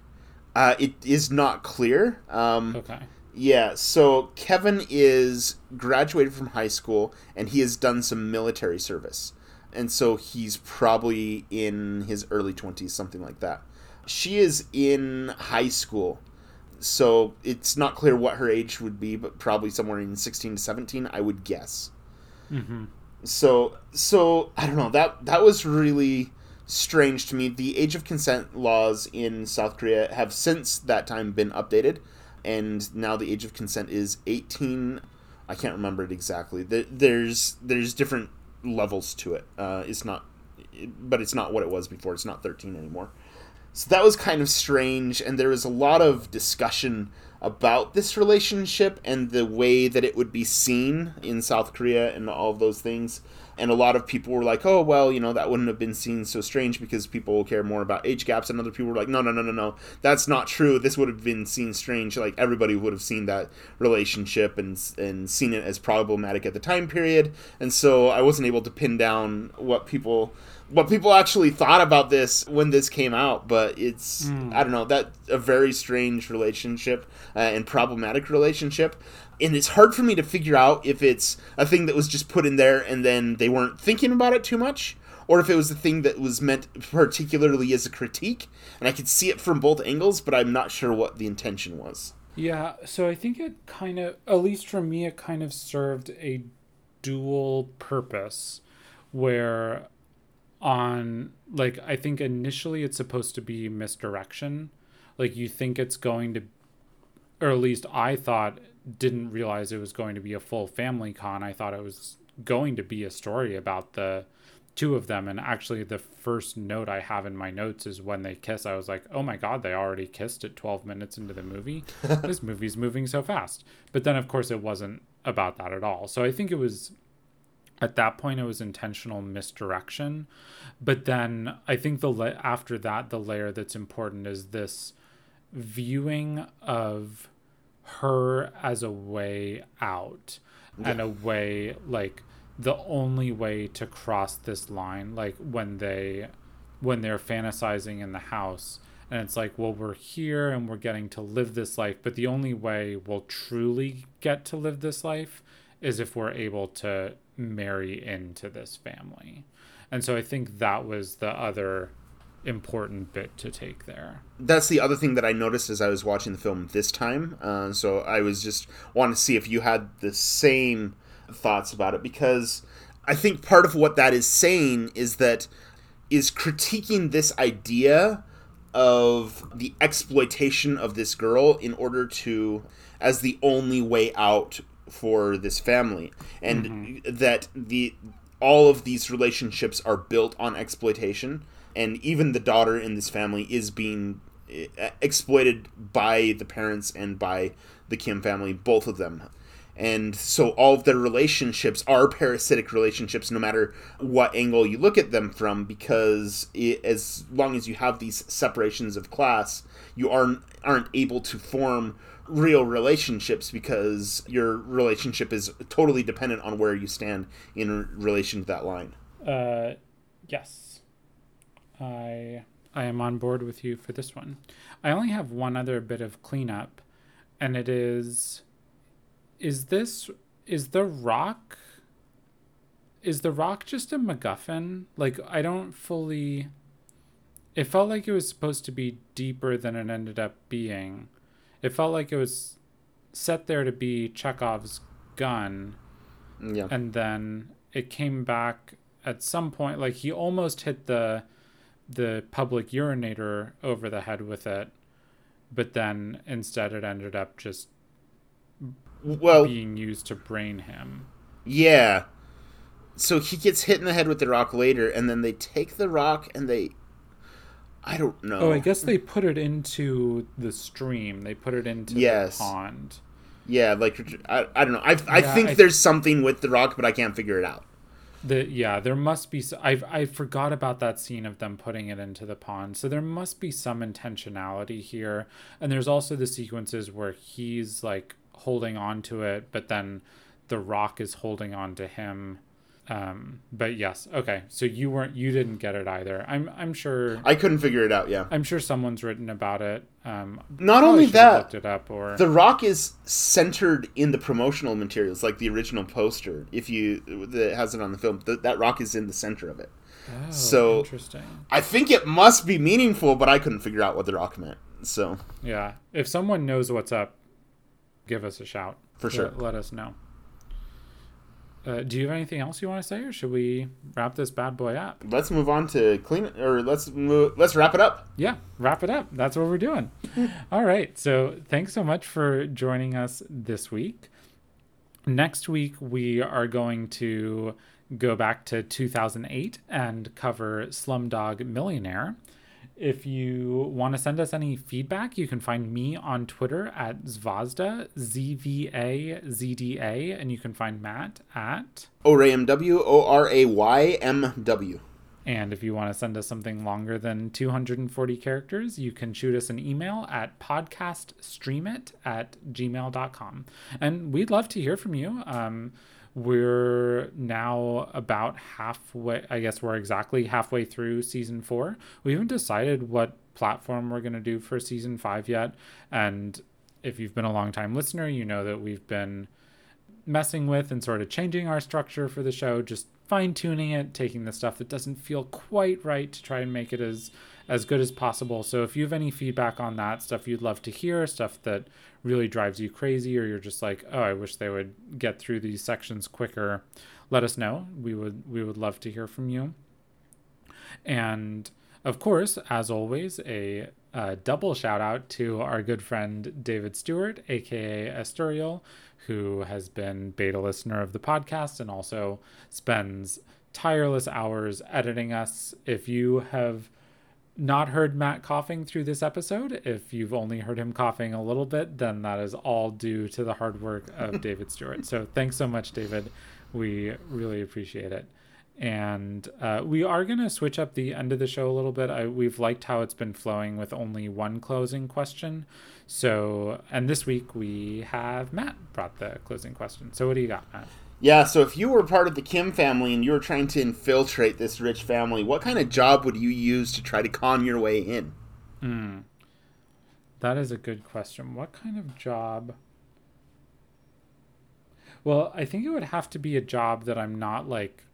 Uh, it is not clear. Um, Okay. Yeah, so Kevin is graduated from high school and he has done some military service. And so he's probably in his early 20s, something like that. She is in high school. So it's not clear what her age would be, but probably somewhere in 16 to 17, I would guess. hmm So so I don't know, that that was really strange to me. The age of consent laws in South Korea have since that time been updated and now the age of consent is 18 I can't remember it exactly. There's there's different levels to it. Uh, it's not but it's not what it was before. It's not 13 anymore. So that was kind of strange, and there was a lot of discussion about this relationship and the way that it would be seen in South Korea and all of those things. And a lot of people were like, oh, well, you know, that wouldn't have been seen so strange because people care more about age gaps. And other people were like, no, no, no, no, no, that's not true. This would have been seen strange. Like, everybody would have seen that relationship and, and seen it as problematic at the time period. And so I wasn't able to pin down what people what people actually thought about this when this came out but it's i don't know that a very strange relationship uh, and problematic relationship and it's hard for me to figure out if it's a thing that was just put in there and then they weren't thinking about it too much or if it was a thing that was meant particularly as a critique and i could see it from both angles but i'm not sure what the intention was Yeah, so I think it kind of, at least for me, it kind of served a dual purpose where on, like, I think initially it's supposed to be misdirection. Like, you think it's going to, or at least I thought, didn't realize it was going to be a full family con. I thought it was going to be a story about the two of them. And actually the first note i have in my notes is when they kiss i was like oh my god they already kissed at 12 minutes into the movie? [laughs] This movie's moving so fast. But then of course it wasn't about that at all. So i think it was at that point it was intentional misdirection. But then i think the la- after that the layer that's important is this viewing of her as a way out and a way like the only way to cross this line like when they when they're fantasizing in the house and it's like well we're here and we're getting to live this life but the only way we'll truly get to live this life is if we're able to marry into this family. And so i think that was the other important bit to take there. That's the other thing that I noticed as I was watching the film this time. Uh, so I was just wanting to see if you had the same thoughts about it because I think part of what that is saying is that is critiquing this idea of the exploitation of this girl in order to as the only way out for this family. And that the all of these relationships are built on exploitation and even the daughter in this family is being eh, exploited by the parents and by the Kim family, both of them. And so all of their relationships are parasitic relationships, no matter what angle you look at them from, because it, as long as you have these separations of class, you aren't aren't able to form real relationships because your relationship is totally dependent on where you stand in relation to that line. Uh, yes. I I am on board with you for this one. I only have one other bit of cleanup, and it is is this is the rock is the rock just a MacGuffin? Like I don't fully it felt like it was supposed to be deeper than it ended up being. It felt like it was set there to be Chekhov's gun. Yeah. And then it came back at some point like he almost hit the the public urinator over the head with it. But then instead it ended up just well being used to brain him. Yeah. So he gets hit in the head with the rock later, and then they take the rock and they. I don't know. Oh, I guess they put it into the stream. They put it into Yes. the pond. Yeah, like I, I don't know. I, I Yeah, think I- there's something with the rock, but I can't figure it out. The yeah, there must be. I I forgot about that scene of them putting it into the pond. So there must be some intentionality here. And there's also the sequences where he's like holding on to it, but then the rock is holding on to him. Um, but yes, okay. So you weren't, you didn't get it either. I'm, I'm sure. I couldn't figure it out. Yeah. I'm sure someone's written about it. Um, Not only that, looked it up or The Rock is centered in the promotional materials, like the original poster. If you that has it on the film, th- that Rock is in the center of it. oh, so- interesting. I think it must be meaningful, but I couldn't figure out what the Rock meant. So Yeah. If someone knows what's up, give us a shout. For sure. Let, let us know. Uh, do you have anything else you want to say, or should we wrap this bad boy up? let's move on to clean it, or let's move, let's wrap it up. Yeah, wrap it up. That's what we're doing. [laughs] All right. So thanks so much for joining us this week. Next week, we are going to go back to 2008 and cover Slumdog Millionaire. If you want to send us any feedback, you can find me on Twitter at Zvazda, Z V A Z D A, and you can find Matt at. O R A M W O R A Y M W. And if you want to send us something longer than 240 characters, you can shoot us an email at podcaststreamit at gmail.com. And we'd love to hear from you. Um, we're now about halfway, I guess we're exactly halfway through season four. We haven't decided what platform we're going to do for season five yet. And if you've been a long time listener, you know that we've been messing with and sort of changing our structure for the show, just fine tuning it, taking the stuff that doesn't feel quite right to try and make it as as good as possible. So if you have any feedback on that stuff you'd love to hear, stuff that really drives you crazy or you're just like, "Oh, I wish they would get through these sections quicker." Let us know. We would we would love to hear from you. And of course, as always, a, double shout out to our good friend David Stewart, aka Esturial, who has been beta listener of the podcast and also spends tireless hours editing us. If you have not heard Matt coughing through this episode, if you've only heard him coughing a little bit, then that is all due to the hard work of [laughs] David Stewart. So thanks so much, David. We really appreciate it. And uh, we are going to switch up the end of the show a little bit. I, we've liked how it's been flowing with only one closing question. So, and this week we have Matt brought the closing question. So, what do you got, Matt? Yeah, so if you were part of the Kim family and you were trying to infiltrate this rich family, what kind of job would you use to try to con your way in? Hmm. That is a good question. What kind of job? Well, I think it would have to be a job that I'm not like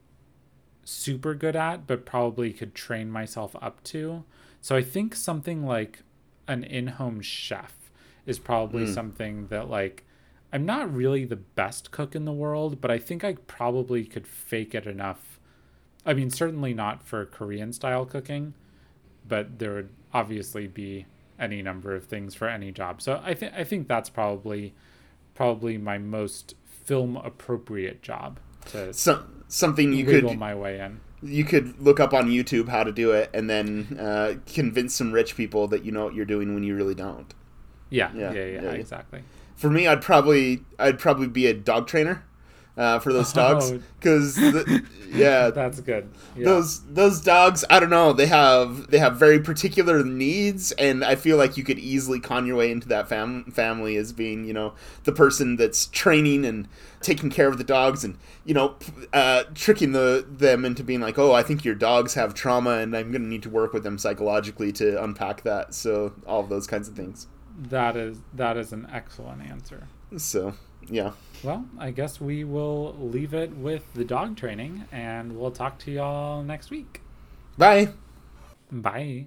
super good at, but probably could train myself up to. So I think something like an in home chef is probably Mm. something that like I'm not really the best cook in the world, but I think I probably could fake it enough. I mean, certainly not for Korean style cooking, but there would obviously be any number of things for any job. So I think I think that's probably probably my most film appropriate job to Some, something you wiggle could my way in. you could look up on YouTube how to do it and then uh, convince some rich people that you know what you're doing when you really don't. Yeah, Yeah, yeah, yeah, yeah. exactly. For me, I'd probably I'd probably be a dog trainer. uh, for those dogs Oh. because [laughs] yeah That's good. Yeah. those those dogs i don't know they have they have very particular needs and i feel like you could easily con your way into that fam- family as being you know the person that's training and taking care of the dogs and you know uh, tricking the them into being like oh i think your dogs have trauma and i'm going to need to work with them psychologically to unpack that so all of those kinds of things That is that is an excellent answer. so yeah Well, I guess we will leave it with the dog training and we'll talk to y'all next week. bye Bye.